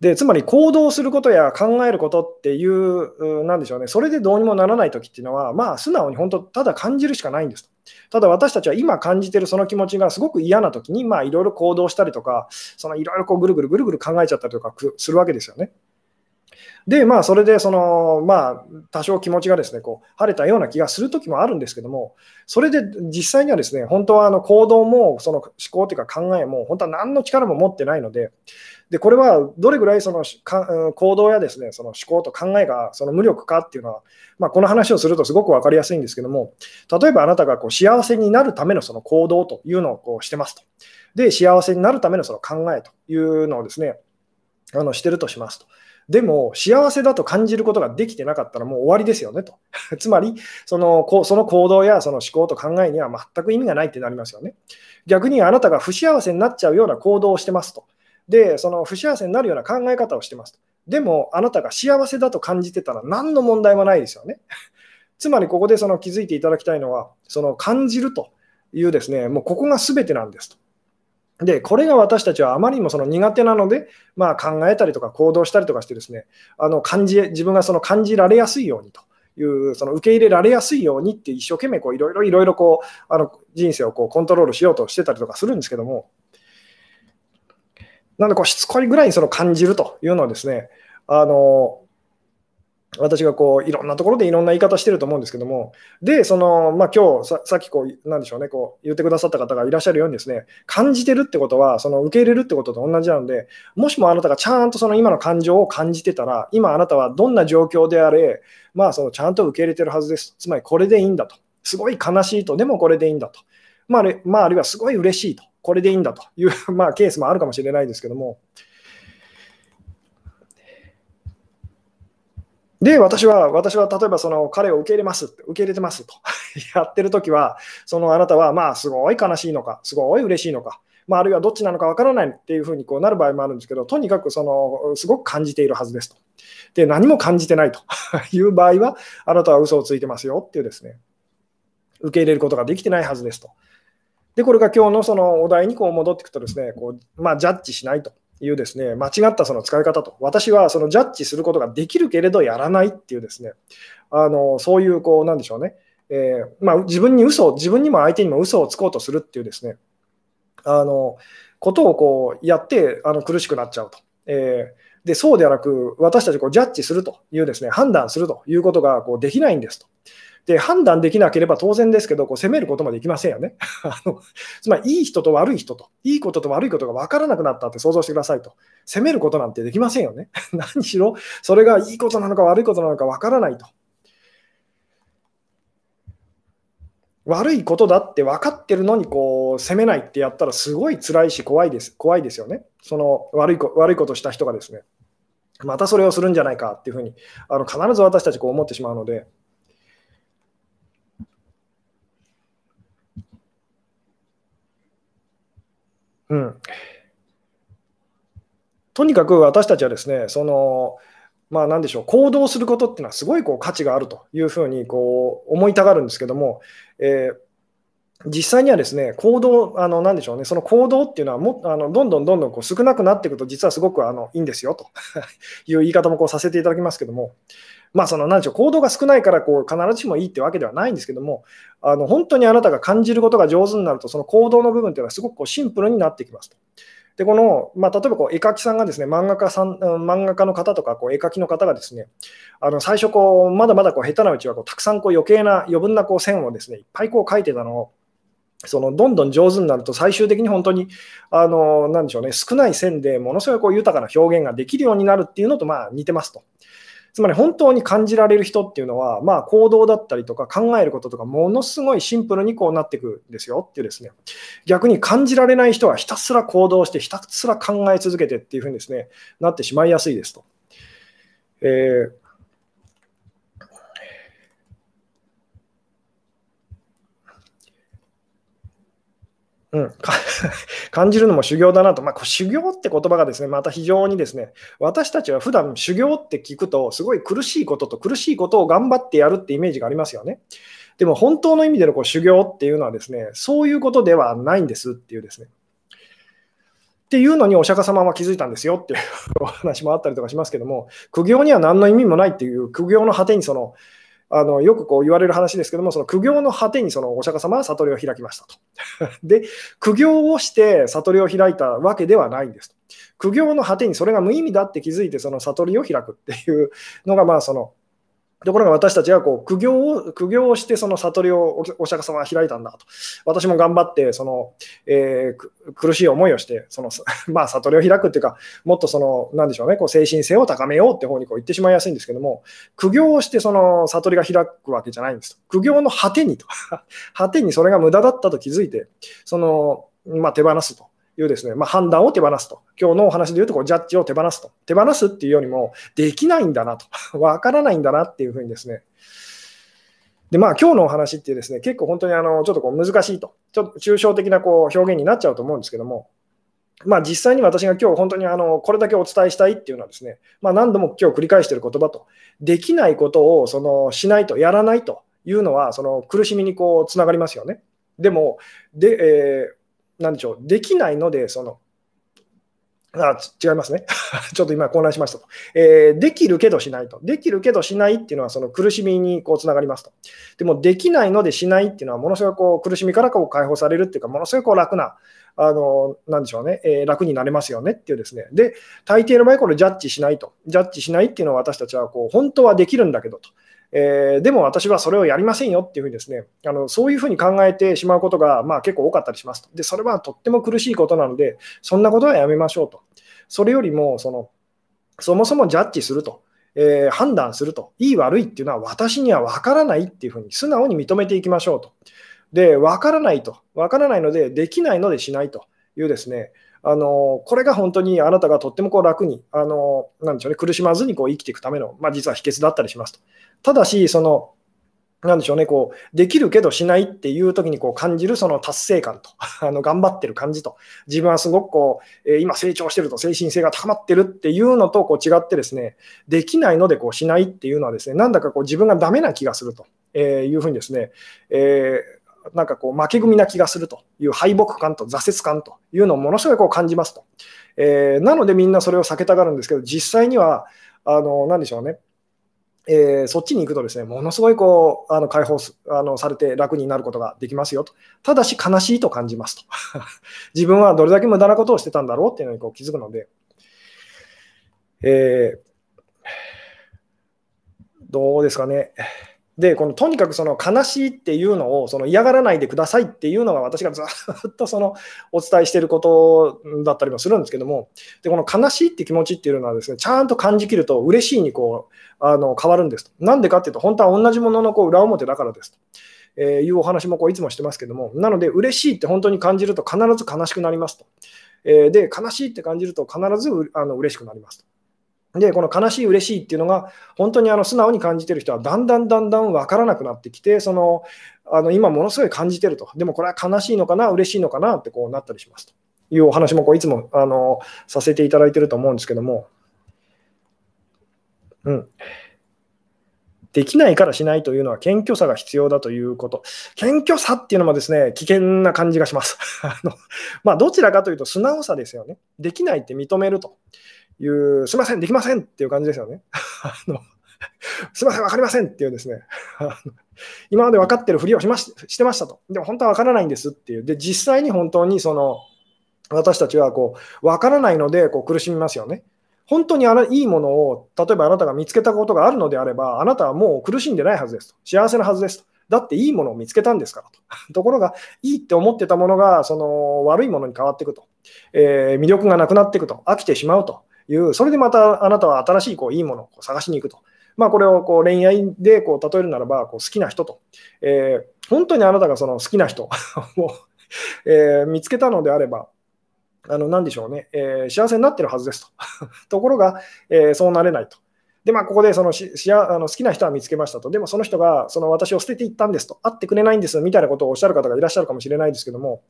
でつまり行動することや考えることっていう、なんでしょうね、それでどうにもならないときっていうのは、まあ、素直に本当、ただ感じるしかないんです。ただ私たちは今感じてるその気持ちがすごく嫌なときに、いろいろ行動したりとか、いろいろぐるぐるぐるぐる考えちゃったりとかするわけですよね。で、まあ、それで、その、まあ、多少気持ちがですね、こう、晴れたような気がするときもあるんですけども、それで実際にはですね、本当はあの行動も、その思考というか考えも、本当は何の力も持ってないので、で、これはどれぐらいその行動やですね、その思考と考えがその無力かっていうのは、まあ、この話をするとすごく分かりやすいんですけども、例えばあなたがこう幸せになるためのその行動というのをこうしてますと。で、幸せになるためのその考えというのをですね、あのしてるとしますと。でも、幸せだと感じることができてなかったらもう終わりですよねと。<laughs> つまりその、その行動やその思考と考えには全く意味がないってなりますよね。逆にあなたが不幸せになっちゃうような行動をしてますと。で、その不幸せになるような考え方をしてます。でも、あなたが幸せだと感じてたら何の問題もないですよね。<laughs> つまり、ここでその気づいていただきたいのは、その感じるというですね、もうここが全てなんですと。で、これが私たちはあまりにもその苦手なので、まあ、考えたりとか行動したりとかしてですね、あの感じ自分がその感じられやすいようにという、その受け入れられやすいようにって一生懸命こういろいろいろいろこうあの人生をこうコントロールしようとしてたりとかするんですけども、なのでこうしつこいぐらいにその感じるというのはですね、あの私がこういろんなところでいろんな言い方してると思うんですけども、で、その、まあ、今日ささっきこう、なんでしょうね、こう言ってくださった方がいらっしゃるようにですね、感じてるってことは、その受け入れるってことと同じなので、もしもあなたがちゃんとその今の感情を感じてたら、今あなたはどんな状況であれ、まあ、そのちゃんと受け入れてるはずです。つまりこれでいいんだと。すごい悲しいと、でもこれでいいんだと。まあ、あるまあ、あるいはすごい嬉しいと。これでいいんだという、<laughs> まあ、ケースもあるかもしれないですけども、で、私は、私は例えばその彼を受け入れます受け入れてますと <laughs> やってるときは、そのあなたはまあすごい悲しいのか、すごい嬉しいのか、まあ、あるいはどっちなのかわからないっていうふうにこうなる場合もあるんですけど、とにかくそのすごく感じているはずですと。で、何も感じてないと <laughs> いう場合は、あなたは嘘をついてますよっていうですね、受け入れることができてないはずですと。で、これが今日のそのお題にこう戻っていくとですね、こうまあ、ジャッジしないと。いうですね、間違ったその使い方と、私はそのジャッジすることができるけれどやらないっていうですね、あのそういう、こう、なんでしょうね、えー、まあ、自分に嘘を、自分にも相手にも嘘をつこうとするっていうですね、あのことをこうやってあの苦しくなっちゃうと。えー、でそうではなく、私たちこうジャッジするというですね、判断するということがこうできないんですと。で、判断できなければ当然ですけど、こう責めることもできませんよね。<laughs> あのつまり、いい人と悪い人と、いいことと悪いことが分からなくなったって想像してくださいと。責めることなんてできませんよね。<laughs> 何しろ、それがいいことなのか悪いことなのか分からないと。悪いことだって分かってるのにこう責めないってやったらすごい辛いし怖いです怖いですよね。その悪いこ悪いことした人がですね、またそれをするんじゃないかっていうふうにあの必ず私たちこう思ってしまうので、うん、とにかく私たちはですね、そのまあ、なんでしょう、行動することっていうのはすごいこう価値があるというふうにこう思いたがるんですけども、えー実際にはですね、行動、あのなでしょうね、その行動っていうのはもあのどんどんどんどんこう少なくなっていくと、実はすごくあのいいんですよという言い方もこうさせていただきますけども、まあ、そのなんでしょう、行動が少ないからこう必ずしもいいってわけではないんですけども、あの本当にあなたが感じることが上手になると、その行動の部分っていうのはすごくこうシンプルになってきますと。で、この、まあ、例えばこう絵描きさんがですね、漫画家さん、漫画家の方とかこう絵描きの方がですね、あの最初こう、まだまだこう下手なうちはこうたくさんこう余計な余分なこう線をですね、いっぱいこう描いてたのを、そのどんどん上手になると最終的に本当にあのなんでしょうね少ない線でものすごいこう豊かな表現ができるようになるっていうのとまあ似てますと。つまり本当に感じられる人っていうのは、まあ、行動だったりとか考えることとかものすごいシンプルにこうなっていくんですよっていうですね逆に感じられない人はひたすら行動してひたすら考え続けてっていうふうにですねなってしまいやすいですと。えーうん、<laughs> 感じるのも修行だなと、まあ、修行って言葉がですねまた非常にですね私たちは普段修行って聞くとすごい苦しいことと苦しいことを頑張ってやるってイメージがありますよね。でも本当の意味でのこう修行っていうのはですねそういうことではないんですっていうですね。っていうのにお釈迦様は気づいたんですよっていう <laughs> お話もあったりとかしますけども苦行には何の意味もないっていう苦行の果てにそのあのよくこう言われる話ですけども、その苦行の果てにそのお釈迦様は悟りを開きましたと。<laughs> で、苦行をして悟りを開いたわけではないんですと。苦行の果てにそれが無意味だって気づいて、その悟りを開くっていうのが、まあ、そのところが私たちはこう苦行を苦行をしてその悟りをお釈迦様は開いたんだと。私も頑張ってその、えー、苦しい思いをしてその、<laughs> まあ、悟りを開くっていうか、もっとそのなんでしょうね、こう精神性を高めようって方にこう言ってしまいやすいんですけども、苦行をしてその悟りが開くわけじゃないんです。苦行の果てにと。<laughs> 果てにそれが無駄だったと気づいて、そのまあ、手放すと。いうですね、まあ、判断を手放すと。今日のお話で言うとこう、ジャッジを手放すと。手放すっていうよりも、できないんだなと。<laughs> わからないんだなっていうふうにですね。で、まあ、今日のお話ってですね、結構本当にあのちょっとこう難しいと。ちょっと抽象的なこう表現になっちゃうと思うんですけども、まあ、実際に私が今日本当にあのこれだけお伝えしたいっていうのはですね、まあ、何度も今日繰り返している言葉と、できないことをそのしないと、やらないというのは、その苦しみにこうつながりますよね。でも、で、えーなんでしょう、できないので、その、あ違いますね。<laughs> ちょっと今混乱しましたと、えー、できるけどしないと。できるけどしないっていうのはその苦しみにこうつながりますと。でもできないのでしないっていうのはものすごくこう苦しみからこう解放されるっていうか、ものすごくこう楽な、あのなんでしょうね、えー、楽になれますよねっていうですね。で、大抵の場合これジャッジしないと。ジャッジしないっていうのは私たちはこう本当はできるんだけどと。えー、でも私はそれをやりませんよっていうふうにですね、あのそういうふうに考えてしまうことが、まあ、結構多かったりしますと。で、それはとっても苦しいことなので、そんなことはやめましょうと。それよりも、そのそもそもジャッジすると。えー、判断すると、いい悪いっていうのは私には分からないっていうふうに素直に認めていきましょうと。で、分からないと、分からないので、できないのでしないというですね、あのこれが本当にあなたがとってもこう楽に、あのなんでしょうね、苦しまずにこう生きていくための、まあ、実は秘訣だったりしますと。ただし、その、なんでしょうね、こう、できるけどしないっていう時にこう感じるその達成感と、<laughs> あの頑張ってる感じと、自分はすごくこう、え今成長してると、精神性が高まってるっていうのとこう違ってですね、できないのでこうしないっていうのはですね、なんだかこう自分がダメな気がすると、えいうふうにですね、えー、なんかこう負け組な気がするという敗北感と挫折感というのをものすごいこう感じますと。えー、なのでみんなそれを避けたがるんですけど、実際には、あの、なんでしょうね、えー、そっちに行くとですね、ものすごいこうあの解放すあのされて楽になることができますよと。ただし悲しいと感じますと。<laughs> 自分はどれだけ無駄なことをしてたんだろうっていうのにこう気づくので、えー、どうですかね。で、このとにかくその悲しいっていうのをその嫌がらないでくださいっていうのが私がずっとそのお伝えしていることだったりもするんですけども、でこの悲しいって気持ちっていうのはですね、ちゃんと感じきると嬉しいにこうあの変わるんです。なんでかっていうと、本当は同じもののこう裏表だからですと。えー、いうお話もこういつもしてますけども、なので嬉しいって本当に感じると必ず悲しくなりますと。えー、で、悲しいって感じると必ずあの嬉しくなりますと。で、この悲しい、嬉しいっていうのが、本当にあの素直に感じてる人は、だんだんだんだん分からなくなってきて、そのあの今、ものすごい感じてると、でもこれは悲しいのかな、嬉しいのかなってこうなったりしますというお話もこういつもあのさせていただいてると思うんですけども、うん。できないからしないというのは謙虚さが必要だということ。謙虚さっていうのもですね、危険な感じがします。<laughs> あのまあ、どちらかというと素直さですよね。できないって認めると。いう、すみません、できませんっていう感じですよね。<laughs> あのすみません、分かりませんっていうですね、<laughs> 今まで分かってるふりをしまししてましたと。でも本当は分からないんですっていう。で、実際に本当にその私たちはこう分からないのでこう苦しみますよね。本当にあのいいものを、例えばあなたが見つけたことがあるのであれば、あなたはもう苦しんでないはずですと。幸せなはずですと。だっていいものを見つけたんですからと。<laughs> ところが、いいって思ってたものがその悪いものに変わっていくと、えー、魅力がなくなっていくと、飽きてしまうという、それでまたあなたは新しいこういいものを探しに行くと。まあ、これをこう恋愛でこう例えるならばこう好きな人と、えー、本当にあなたがその好きな人 <laughs> をえー、見つけたのであれば、あの何でしょうね、えー、幸せになってるはずですと。<laughs> ところが、えー、そうなれないと。で、まあ、ここでそのししあの好きな人は見つけましたと。でもその人がその私を捨てていったんですと。会ってくれないんですみたいなことをおっしゃる方がいらっしゃるかもしれないですけども、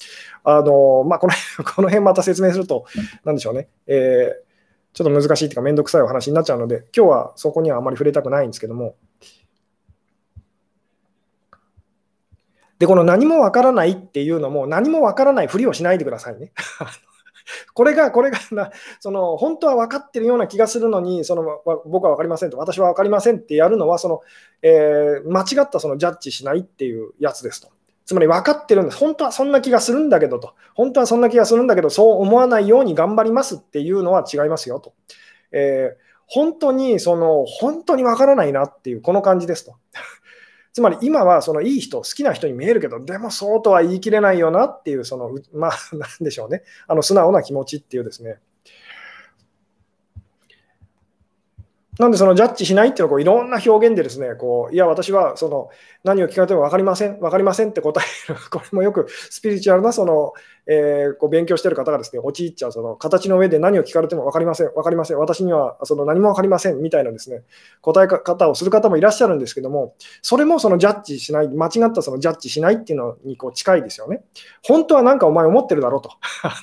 あのまあ、この <laughs> この辺また説明すると、なんでしょうね、えーちょっと難しいというか、めんどくさいお話になっちゃうので、今日はそこにはあまり触れたくないんですけども、で、この何もわからないっていうのも、何もわからないふりをしないでくださいね。<laughs> これが、これがな、その、本当は分かってるような気がするのに、その、僕は分かりませんと、私は分かりませんってやるのは、その、えー、間違ったそのジャッジしないっていうやつですと。つまり分かってるんです。本当はそんな気がするんだけどと。本当はそんな気がするんだけど、そう思わないように頑張りますっていうのは違いますよと。えー、本当に、その、本当に分からないなっていう、この感じですと。<laughs> つまり今はそのいい人、好きな人に見えるけど、でもそうとは言い切れないよなっていう、その、まあ、なんでしょうね、あの素直な気持ちっていうですね、なんでそのジャッジしないっていうのはこういろんな表現でですね、こういや、私はその何を聞かれても分かりません、分かりませんって答える、これもよくスピリチュアルなその、えー、こう勉強してる方がですね、陥っちゃう、その形の上で何を聞かれても分かりません、分かりません、私にはその何も分かりませんみたいなですね、答え方をする方もいらっしゃるんですけども、それもそのジャッジしない、間違ったそのジャッジしないっていうのにこう近いですよね。本当は何かお前思ってるだろうと。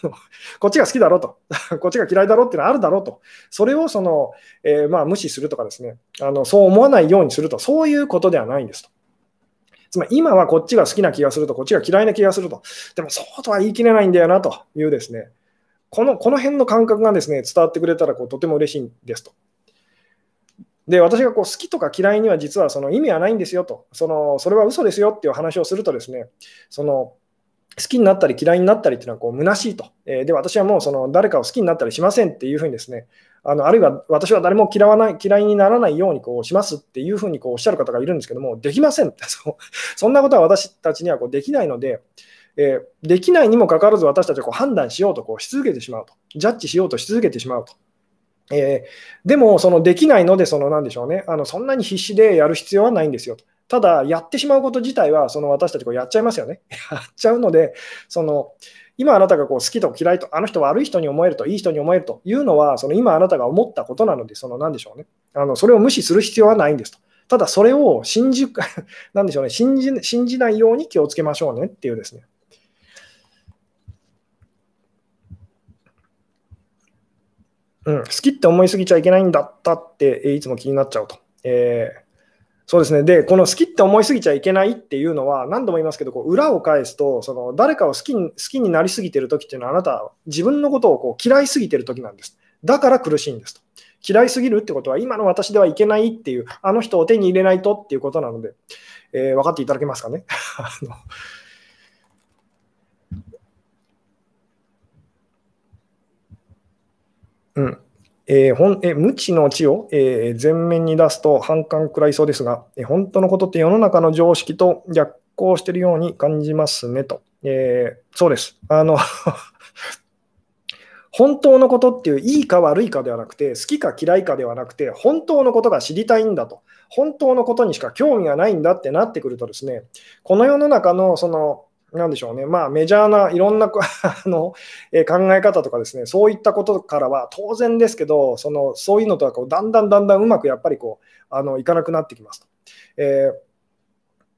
<laughs> こっちが好きだろうと。<laughs> こっちが嫌いだろうっていうのはあるだろうと。それをその、えー、まあ無視するとかですね、あのそう思わないようにすると、そういうことではないんですと。つまり今はこっちが好きな気がすると、こっちが嫌いな気がすると。でもそうとは言い切れないんだよなというですね、このこの辺の感覚がですね、伝わってくれたらこうとても嬉しいんですと。で、私がこう好きとか嫌いには実はその意味はないんですよと。そのそれは嘘ですよっていう話をするとですね、その好きになったり嫌いになったりっていうのはこう虚しいと。えー、で、私はもうその誰かを好きになったりしませんっていうふうにですね、あのあるいは私は誰も嫌わない嫌いにならないようにこうしますっていうふうにこうおっしゃる方がいるんですけども、できません <laughs> そそんなことは私たちにはこうできないので、えー、できないにもかかわらず私たちはこう判断しようとこうし続けてしまうと、ジャッジしようとし続けてしまうと。えー、でも、そのできないので、そのなんでしょうねあの、そんなに必死でやる必要はないんですよと。ただ、やってしまうこと自体は、その私たちこうやっちゃいますよね。<laughs> やっちゃうので、その今あなたがこう好きと嫌いと、あの人悪い人に思えると、いい人に思えるというのは、その今あなたが思ったことなので、その何でしょうね。あのそれを無視する必要はないんですと。ただ、それを信じ、<laughs> なんでしょうね信じ、信じないように気をつけましょうねっていうですね。うん、好きって思いすぎちゃいけないんだったって、いつも気になっちゃうと。えーそうですね。で、この好きって思いすぎちゃいけないっていうのは、何度も言いますけど、こう裏を返すと、その誰かを好きに好きになりすぎてる時っていうのは、あなたは自分のことをこう嫌いすぎてる時なんです。だから苦しいんですと。嫌いすぎるってことは、今の私ではいけないっていう、あの人を手に入れないとっていうことなので、えー、分かっていただけますかね？<laughs> うん。えー、ほんえ無知の知を、えー、前面に出すと反感食らいそうですが、えー、本当のことって世の中の常識と逆行しているように感じますねと。えー、そうです。あの <laughs> 本当のことっていういいか悪いかではなくて、好きか嫌いかではなくて、本当のことが知りたいんだと、本当のことにしか興味がないんだってなってくるとですね、この世の中のそのなんでしょうね、まあ、メジャーないろんな <laughs> あの、え考え方とかですね、そういったことからは当然ですけど、そのそういうのとはこうだんだんだんだんうまくやっぱりこうあのいかなくなってきますと。えー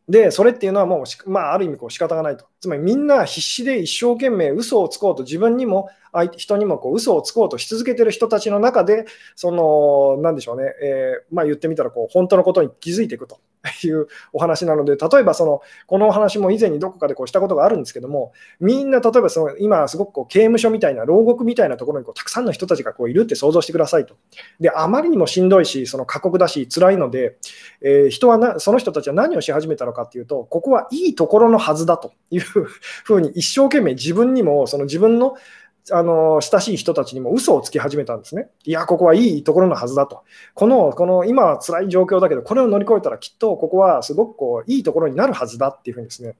で、それっていうのはもう、まあ、ある意味こう仕方がないと。つまりみんな必死で一生懸命嘘をつこうと、自分にも人にもこう嘘をつこうとし続けてる人たちの中で、その、なんでしょうね、えー、まあ、言ってみたらこう、本当のことに気づいていくと <laughs> いうお話なので、例えばその、このお話も以前にどこかでこうしたことがあるんですけども、みんな例えばその今すごくこう刑務所みたいな、牢獄みたいなところにこうたくさんの人たちがこういるって想像してくださいと。で、あまりにもしんどいし、その過酷だし、辛いので、えー、人はな、その人たちは何をし始めたのかっていうと、ここはいいところのはずだというふうに一生懸命自分にも、その自分のあの親しい人たちにも嘘をつき始めたんですね。いや、ここはいいところのはずだと。この、この今は辛い状況だけど、これを乗り越えたらきっとここはすごくこういいところになるはずだっていうふうにですね、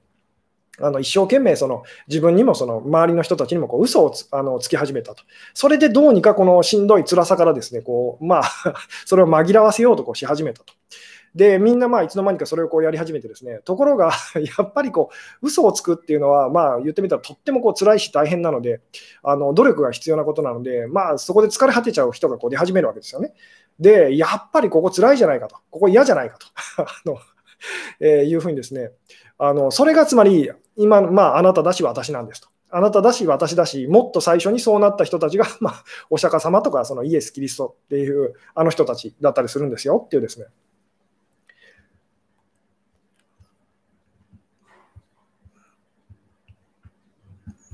あの一生懸命その自分にもその周りの人たちにもこう嘘をつあのつき始めたと。それでどうにかこのしんどい辛さからですね、こうまあ、<laughs> それを紛らわせようとこうし始めたと。で、みんなまあいつの間にかそれをこうやり始めてですね、ところが <laughs> やっぱりこう、嘘をつくっていうのは、まあ言ってみたらとってもこう辛いし大変なので、あの努力が必要なことなので、まあそこで疲れ果てちゃう人がこう出始めるわけですよね。で、やっぱりここ辛いじゃないかと、ここ嫌じゃないかと <laughs> あの、えー、いうふうにですね、あのそれがつまり、今、まああなただし私なんですと。あなただし、私だし、もっと最初にそうなった人たちが、<laughs> まあ、お釈迦様とかそのイエス・キリストっていうあの人たちだったりするんですよっていうですね。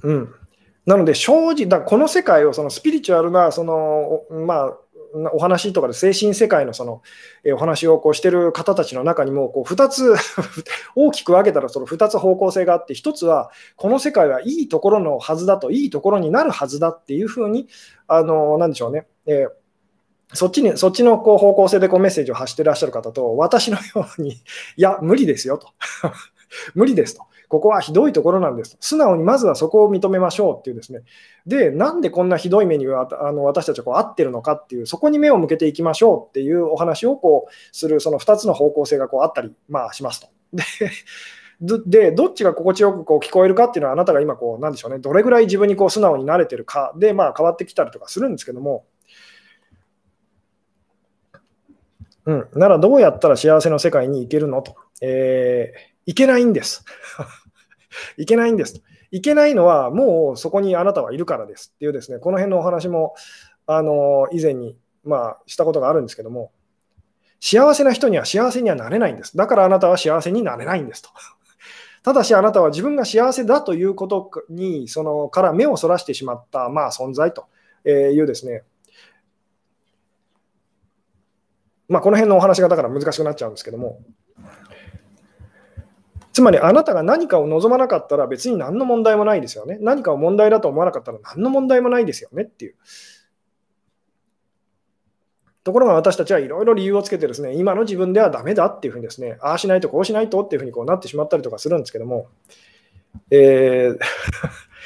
うん。なので、正直、だこの世界をそのスピリチュアルなその、まあ、お話とかで精神世界のその、えお話をこうしてる方たちの中にもこう2つ <laughs> 大きく分けたらその2つ方向性があって1つはこの世界はいいところのはずだといいところになるはずだっていうふうにあのなんでしょうね、えそっちに、そっちのこう方向性でこうメッセージを発してらっしゃる方と、私のように、いや、無理ですよと。<laughs> 無理ですと。ここはひどいところなんです。素直にまずはそこを認めましょうっていうですね。で、なんでこんなひどい目にあの私たちはこう合ってるのかっていう、そこに目を向けていきましょうっていうお話をこうする、その2つの方向性がこうあったり、まあ、しますと。で、でどっちが心地よくこう聞こえるかっていうのは、あなたが今こう、なんでしょうね、どれぐらい自分にこう素直になれてるかで、まあ、変わってきたりとかするんですけども、うん、ならどうやったら幸せの世界に行けるのと。えー、行けないんです。<laughs> いけないんです。いけないのは、もうそこにあなたはいるからですっていうですね、この辺のお話も、あの以前に、まあ、したことがあるんですけども、幸せな人には幸せにはなれないんです。だからあなたは幸せになれないんですと。<laughs> ただしあなたは自分が幸せだということにそのから目をそらしてしまった、まあ、存在というですね、まあ、この辺のお話がだから難しくなっちゃうんですけども、つまりあなたが何かを望まなかったら別に何の問題もないですよね。何かを問題だと思わなかったら何の問題もないですよねっていう。ところが私たちはいろいろ理由をつけてですね、今の自分ではダメだっていうふうにですね、ああしないとこうしないとっていうふうにこうなってしまったりとかするんですけども、えー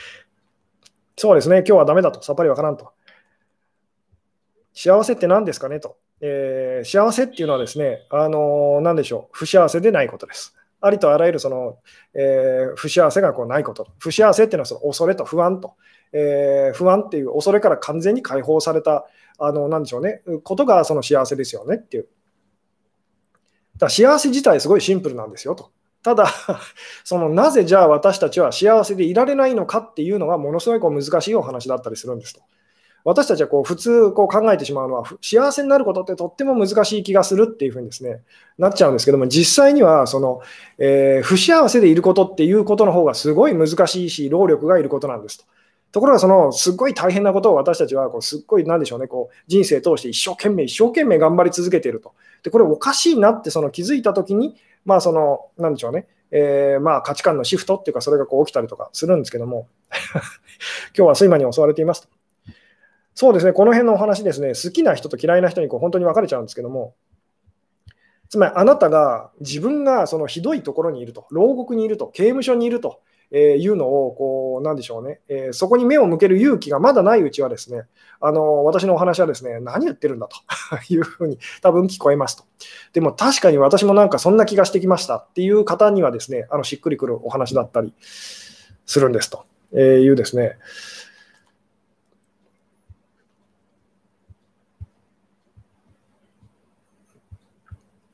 <laughs> そうですね、今日はダメだと、さっぱりわからんと。幸せって何ですかねと。えー、幸せっていうのはですね、あのー、何でしょう、不幸せでないことです。ありとあらゆるその、えー、不幸せがこうないこと。不幸せっていうのはその恐れと不安と、えー、不安っていう恐れから完全に解放された、あの、なんでしょうね、ことがその幸せですよねっていう。だ幸せ自体すごいシンプルなんですよと。ただ、<laughs> そのなぜじゃあ私たちは幸せでいられないのかっていうのがものすごいこう難しいお話だったりするんですと。私たちはこう普通こう考えてしまうのは、幸せになることってとっても難しい気がするっていうふうにですね、なっちゃうんですけども、実際にはその、えー、不幸せでいることっていうことの方がすごい難しいし、労力がいることなんですと。ところが、そのすっごい大変なことを私たちはこうすっごい、なんでしょうね、こう人生通して一生懸命、一生懸命頑張り続けていると。で、これおかしいなってその気づいたときに、まあ、その、なんでしょうね、えー、まあ価値観のシフトっていうか、それがこう起きたりとかするんですけども、<laughs> 今日は睡魔に襲われていますと。そうですね、この辺のお話ですね、好きな人と嫌いな人にこう本当に分かれちゃうんですけども、つまりあなたが自分がそのひどいところにいると、牢獄にいると、刑務所にいると。えいうのを、こう、なんでしょうね、え、そこに目を向ける勇気がまだないうちはですね、あの私のお話はですね、何言ってるんだと。<laughs> いうふうに多分聞こえますと。でも確かに私もなんかそんな気がしてきました。っていう方にはですね、あのしっくりくるお話だったりするんですと。いうですね、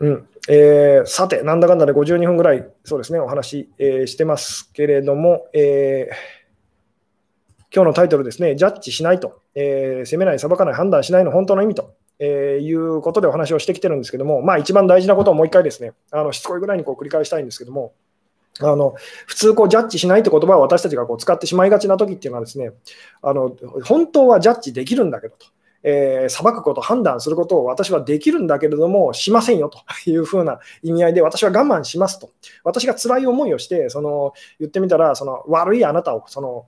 うんえー、さて、なんだかんだで52分ぐらい、そうですね、お話、えー、してますけれども、えー、今日のタイトルですね、ジャッジしないと、えー、責めない、裁かない、判断しないの本当の意味と、えー、いうことでお話をしてきてるんですけども、まあ、一番大事なことをもう一回ですね、あのしつこいぐらいにこう繰り返したいんですけども、あの普通こう、ジャッジしないって言葉を私たちがこう使ってしまいがちな時っていうのはですね、あの本当はジャッジできるんだけどと。えー、裁くこと、判断することを私はできるんだけれども、しませんよというふうな意味合いで、私は我慢しますと。私が辛い思いをして、その言ってみたら、その悪いあなたをその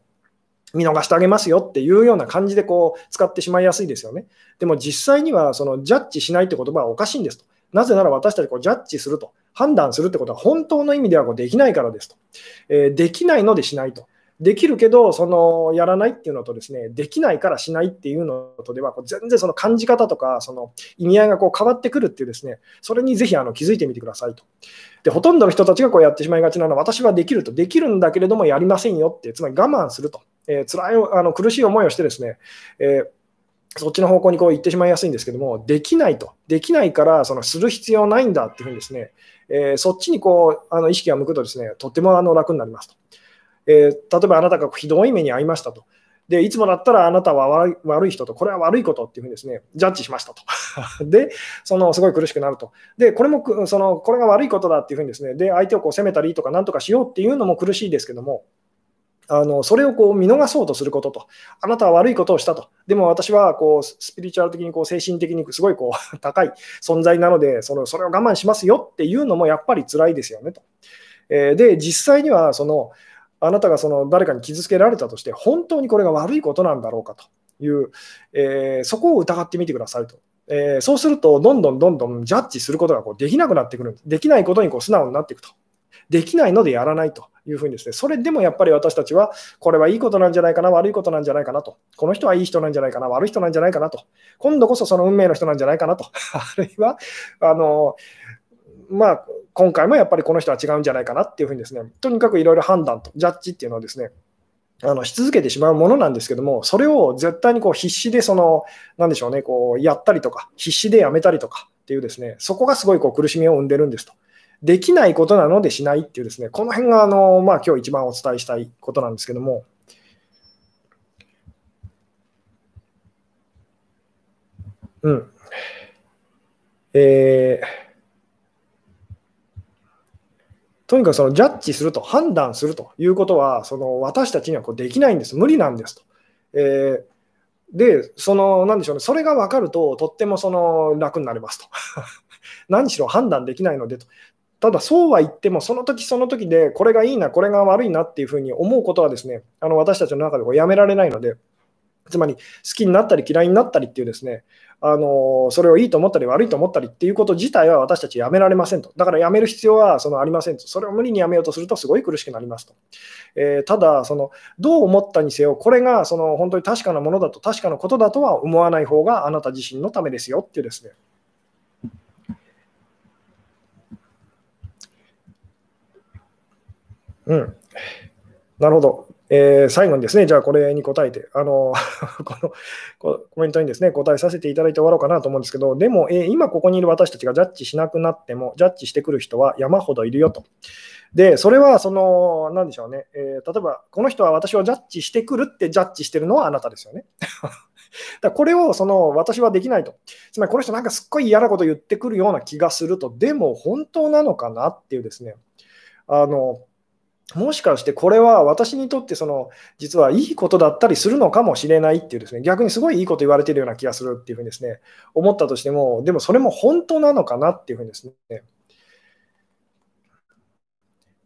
見逃してあげますよっていうような感じでこう使ってしまいやすいですよね。でも実際にはそのジャッジしないって言葉はおかしいんですと。なぜなら私たちこうジャッジすると、判断するってことは本当の意味ではこうできないからですと。えー、できないのでしないと。できるけど、そのやらないっていうのとですね、できないからしないっていうのとでは、全然その感じ方とか、その意味合いがこう変わってくるっていうですね、それにぜひあの気づいてみてくださいと。で、ほとんどの人たちがこうやってしまいがちなのは、私はできると、できるんだけれどもやりませんよって、つまり我慢すると、えー、辛いあの苦しい思いをしてですね、えーそっちの方向にこう行ってしまいやすいんですけども、できないと、できないからそのする必要ないんだっていうふうにですね、えー、そっちにこうあの意識が向くとですね、とってもあの楽になりますと。えー、例えばあなたがひどい目に遭いましたと。で、いつもだったらあなたは悪い人と、これは悪いことっていうふうにですね、ジャッジしましたと。<laughs> で、そのすごい苦しくなると。で、これもその、これが悪いことだっていうふうにですね、で、相手をこう責めたりとか、なんとかしようっていうのも苦しいですけども、あのそれをこう見逃そうとすることと、あなたは悪いことをしたと、でも私はこうスピリチュアル的にこう精神的にすごいこう <laughs> 高い存在なのでその、それを我慢しますよっていうのもやっぱり辛いですよねと。えー、で、実際にはそのあなたがその誰かに傷つけられたとして、本当にこれが悪いことなんだろうかという、えー、そこを疑ってみてくださいと。えー、そうすると、どんどんどんどんジャッジすることがこうできなくなってくるんで。できないことにこう素直になっていくと。できないのでやらないというふうにですね、それでもやっぱり私たちは、これはいいことなんじゃないかな、悪いことなんじゃないかなと、この人はいい人なんじゃないかな、悪い人なんじゃないかなと、今度こそその運命の人なんじゃないかなと、<laughs> あるいは、あの、まあ、今回もやっぱりこの人は違うんじゃないかなっていうふうにですね、とにかくいろいろ判断と、ジャッジっていうのをですね、あのし続けてしまうものなんですけども、それを絶対にこう必死でその、なんでしょうね、こうやったりとか、必死でやめたりとかっていうですね、そこがすごいこう苦しみを生んでるんですと。できないことなのでしないっていうですね、この辺があの、まあ、今日一番お伝えしたいことなんですけども、うん。えー、とにかくそのジャッジすると、判断するということは、その私たちにはこうできないんです、無理なんですと。えー、で、その、なんでしょうね、それが分かると、とってもその楽になりますと。<laughs> 何しろ判断できないのでと。ただ、そうは言っても、その時その時で、これがいいな、これが悪いなっていうふうに思うことはですね、あの私たちの中でこうやめられないので、つまり好きになったり嫌いになったりっていうですね、あのそれをいいと思ったり悪いと思ったりっていうこと自体は私たちやめられませんと。だからやめる必要はそのありませんと。それを無理にやめようとするとすごい苦しくなりますと。えー、ただその、どう思ったにせよ、これがその本当に確かなものだと、確かなことだとは思わない方があなた自身のためですよっていうですね、うん。なるほど。えー、最後にですね、じゃあこれに答えて、あの <laughs> このコメントにですね、答えさせていただいて終わろうかなと思うんですけど、でも、えー、今ここにいる私たちがジャッジしなくなっても、ジャッジしてくる人は山ほどいるよと。で、それは、その、なんでしょうね、えー、例えば、この人は私をジャッジしてくるってジャッジしてるのはあなたですよね。<laughs> だこれをその私はできないと。つまりこの人なんかすっごい嫌なこと言ってくるような気がすると、でも本当なのかなっていうですね、あの、もしかしてこれは私にとってその実はいいことだったりするのかもしれないっていうですね逆にすごいいいこと言われてるような気がするっていうふうにですね思ったとしてもでもそれも本当なのかなっていうふうにですね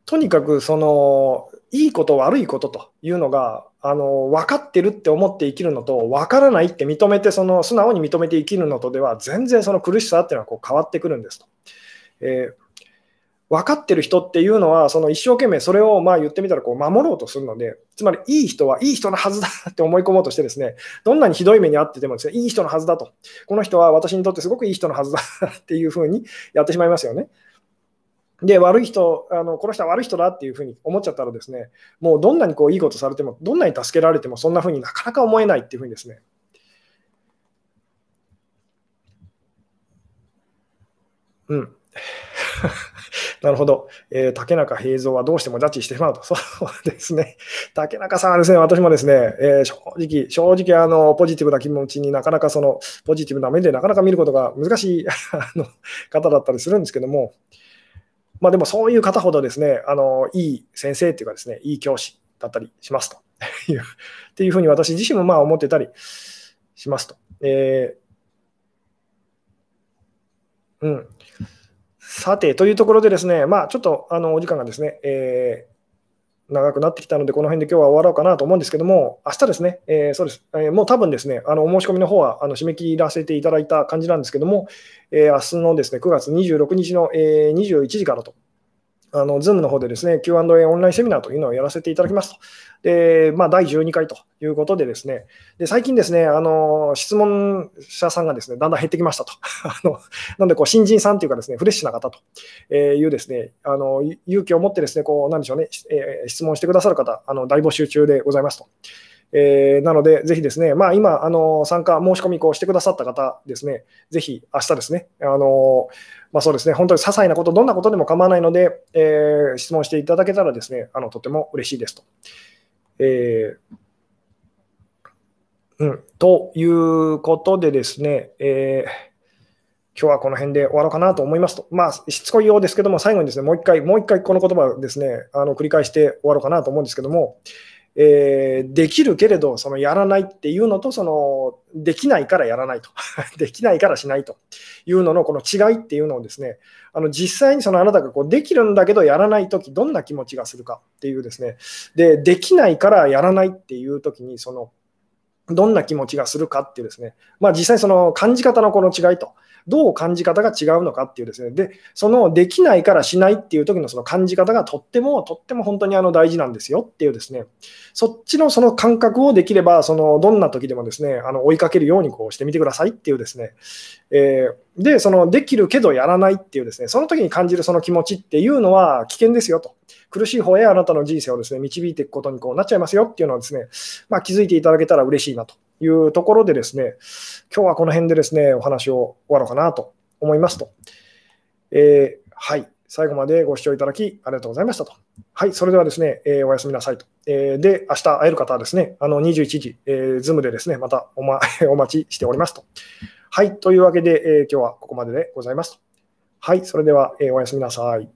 とにかくそのいいこと悪いことというのがあの分かってるって思って生きるのと分からないって認めてその素直に認めて生きるのとでは全然その苦しさっていうのはこう変わってくるんですと。えー分かってる人っていうのは、その一生懸命それをまあ言ってみたらこう守ろうとするので、つまりいい人はいい人のはずだって思い込もうとしてですね、どんなにひどい目に遭っててもですね、いい人のはずだと。この人は私にとってすごくいい人のはずだっていうふうにやってしまいますよね。で、悪い人、あのこの人は悪い人だっていうふうに思っちゃったらですね、もうどんなにこういいことされても、どんなに助けられても、そんなふうになかなか思えないっていうふうにですね。うん。<laughs> なるほど、えー、竹中平蔵はどうしてもジャッジしてしまうと。<laughs> そうですね。竹中さんはですね、私もですね、えー、正直、正直あの、ポジティブな気持ちになかなかその、ポジティブな目でなかなか見ることが難しい <laughs> あの方だったりするんですけども、まあでもそういう方ほどですね、あの、いい先生っていうかですね、いい教師だったりしますと。っていうふうに私自身もまあ思ってたりしますと。えー、うん。さて、というところでですね、まあ、ちょっとあのお時間がですね、えー、長くなってきたので、この辺で今日は終わろうかなと思うんですけども、明日ですね、えー、そうです、えー、もう多分ですね、あのお申し込みの方はあの締め切らせていただいた感じなんですけども、えー、明日のですね9月26日の、えー、21時からとあの、Zoom の方でですね、Q&A オンラインセミナーというのをやらせていただきますと。で、まあ、第12回ということでですね、で最近ですね、あの、質問者さんがですね、だんだん減ってきましたと。<laughs> あのなので、こう、新人さんというかですね、フレッシュな方というですね、あの、勇気を持ってですね、こう、なんでしょうね、えー、質問してくださる方、あの、大募集中でございますと。えー、なので、ぜひですね、まあ、今、あの参加、申し込みこうしてくださった方ですね、ぜひ明日ですね、あのまあ、そうですね、本当に些細なこと、どんなことでも構わないので、えー、質問していただけたらですね、あのとても嬉しいですと。えーうん、ということでですね、えー、今日はこの辺で終わろうかなと思いますと。まあ、しつこいようですけども、最後にですね、もう一回、もう一回この言葉をですね、あの繰り返して終わろうかなと思うんですけども、えー、できるけれど、そのやらないっていうのと、そのできないからやらないと、<laughs> できないからしないと。いうののこの違いっていうのをですね、あの実際にそのあなたがこうできるんだけどやらないとき、どんな気持ちがするかっていうですね、で、できないからやらないっていうときに、そのどんな気持ちがするかっていうですね、まあ、実際その感じ方のこの違いと。どう感じ方が違うのかっていうですね、で、そのできないからしないっていう時のその感じ方がとっても、とっても本当にあの大事なんですよっていうですね、そっちのその感覚をできれば、そのどんな時でもですね、あの追いかけるようにこうしてみてくださいっていうですね、えー、で、そのできるけどやらないっていうですね、その時に感じるその気持ちっていうのは危険ですよと。苦しい方へあなたの人生をですね、導いていくことにこうなっちゃいますよっていうのはですね、まあ、気づいていただけたら嬉しいなというところでですね、今日はこの辺でですね、お話を終わろうかなと思いますと。えー、はい。最後までご視聴いただきありがとうございましたと。はい。それではですね、えー、おやすみなさいと。えー、で、明日会える方はですね、あの21時、えー、ズームでですね、またお,、ま、<laughs> お待ちしておりますと。はい。というわけで、えー、今日はここまででございますと。はい。それでは、えー、おやすみなさい。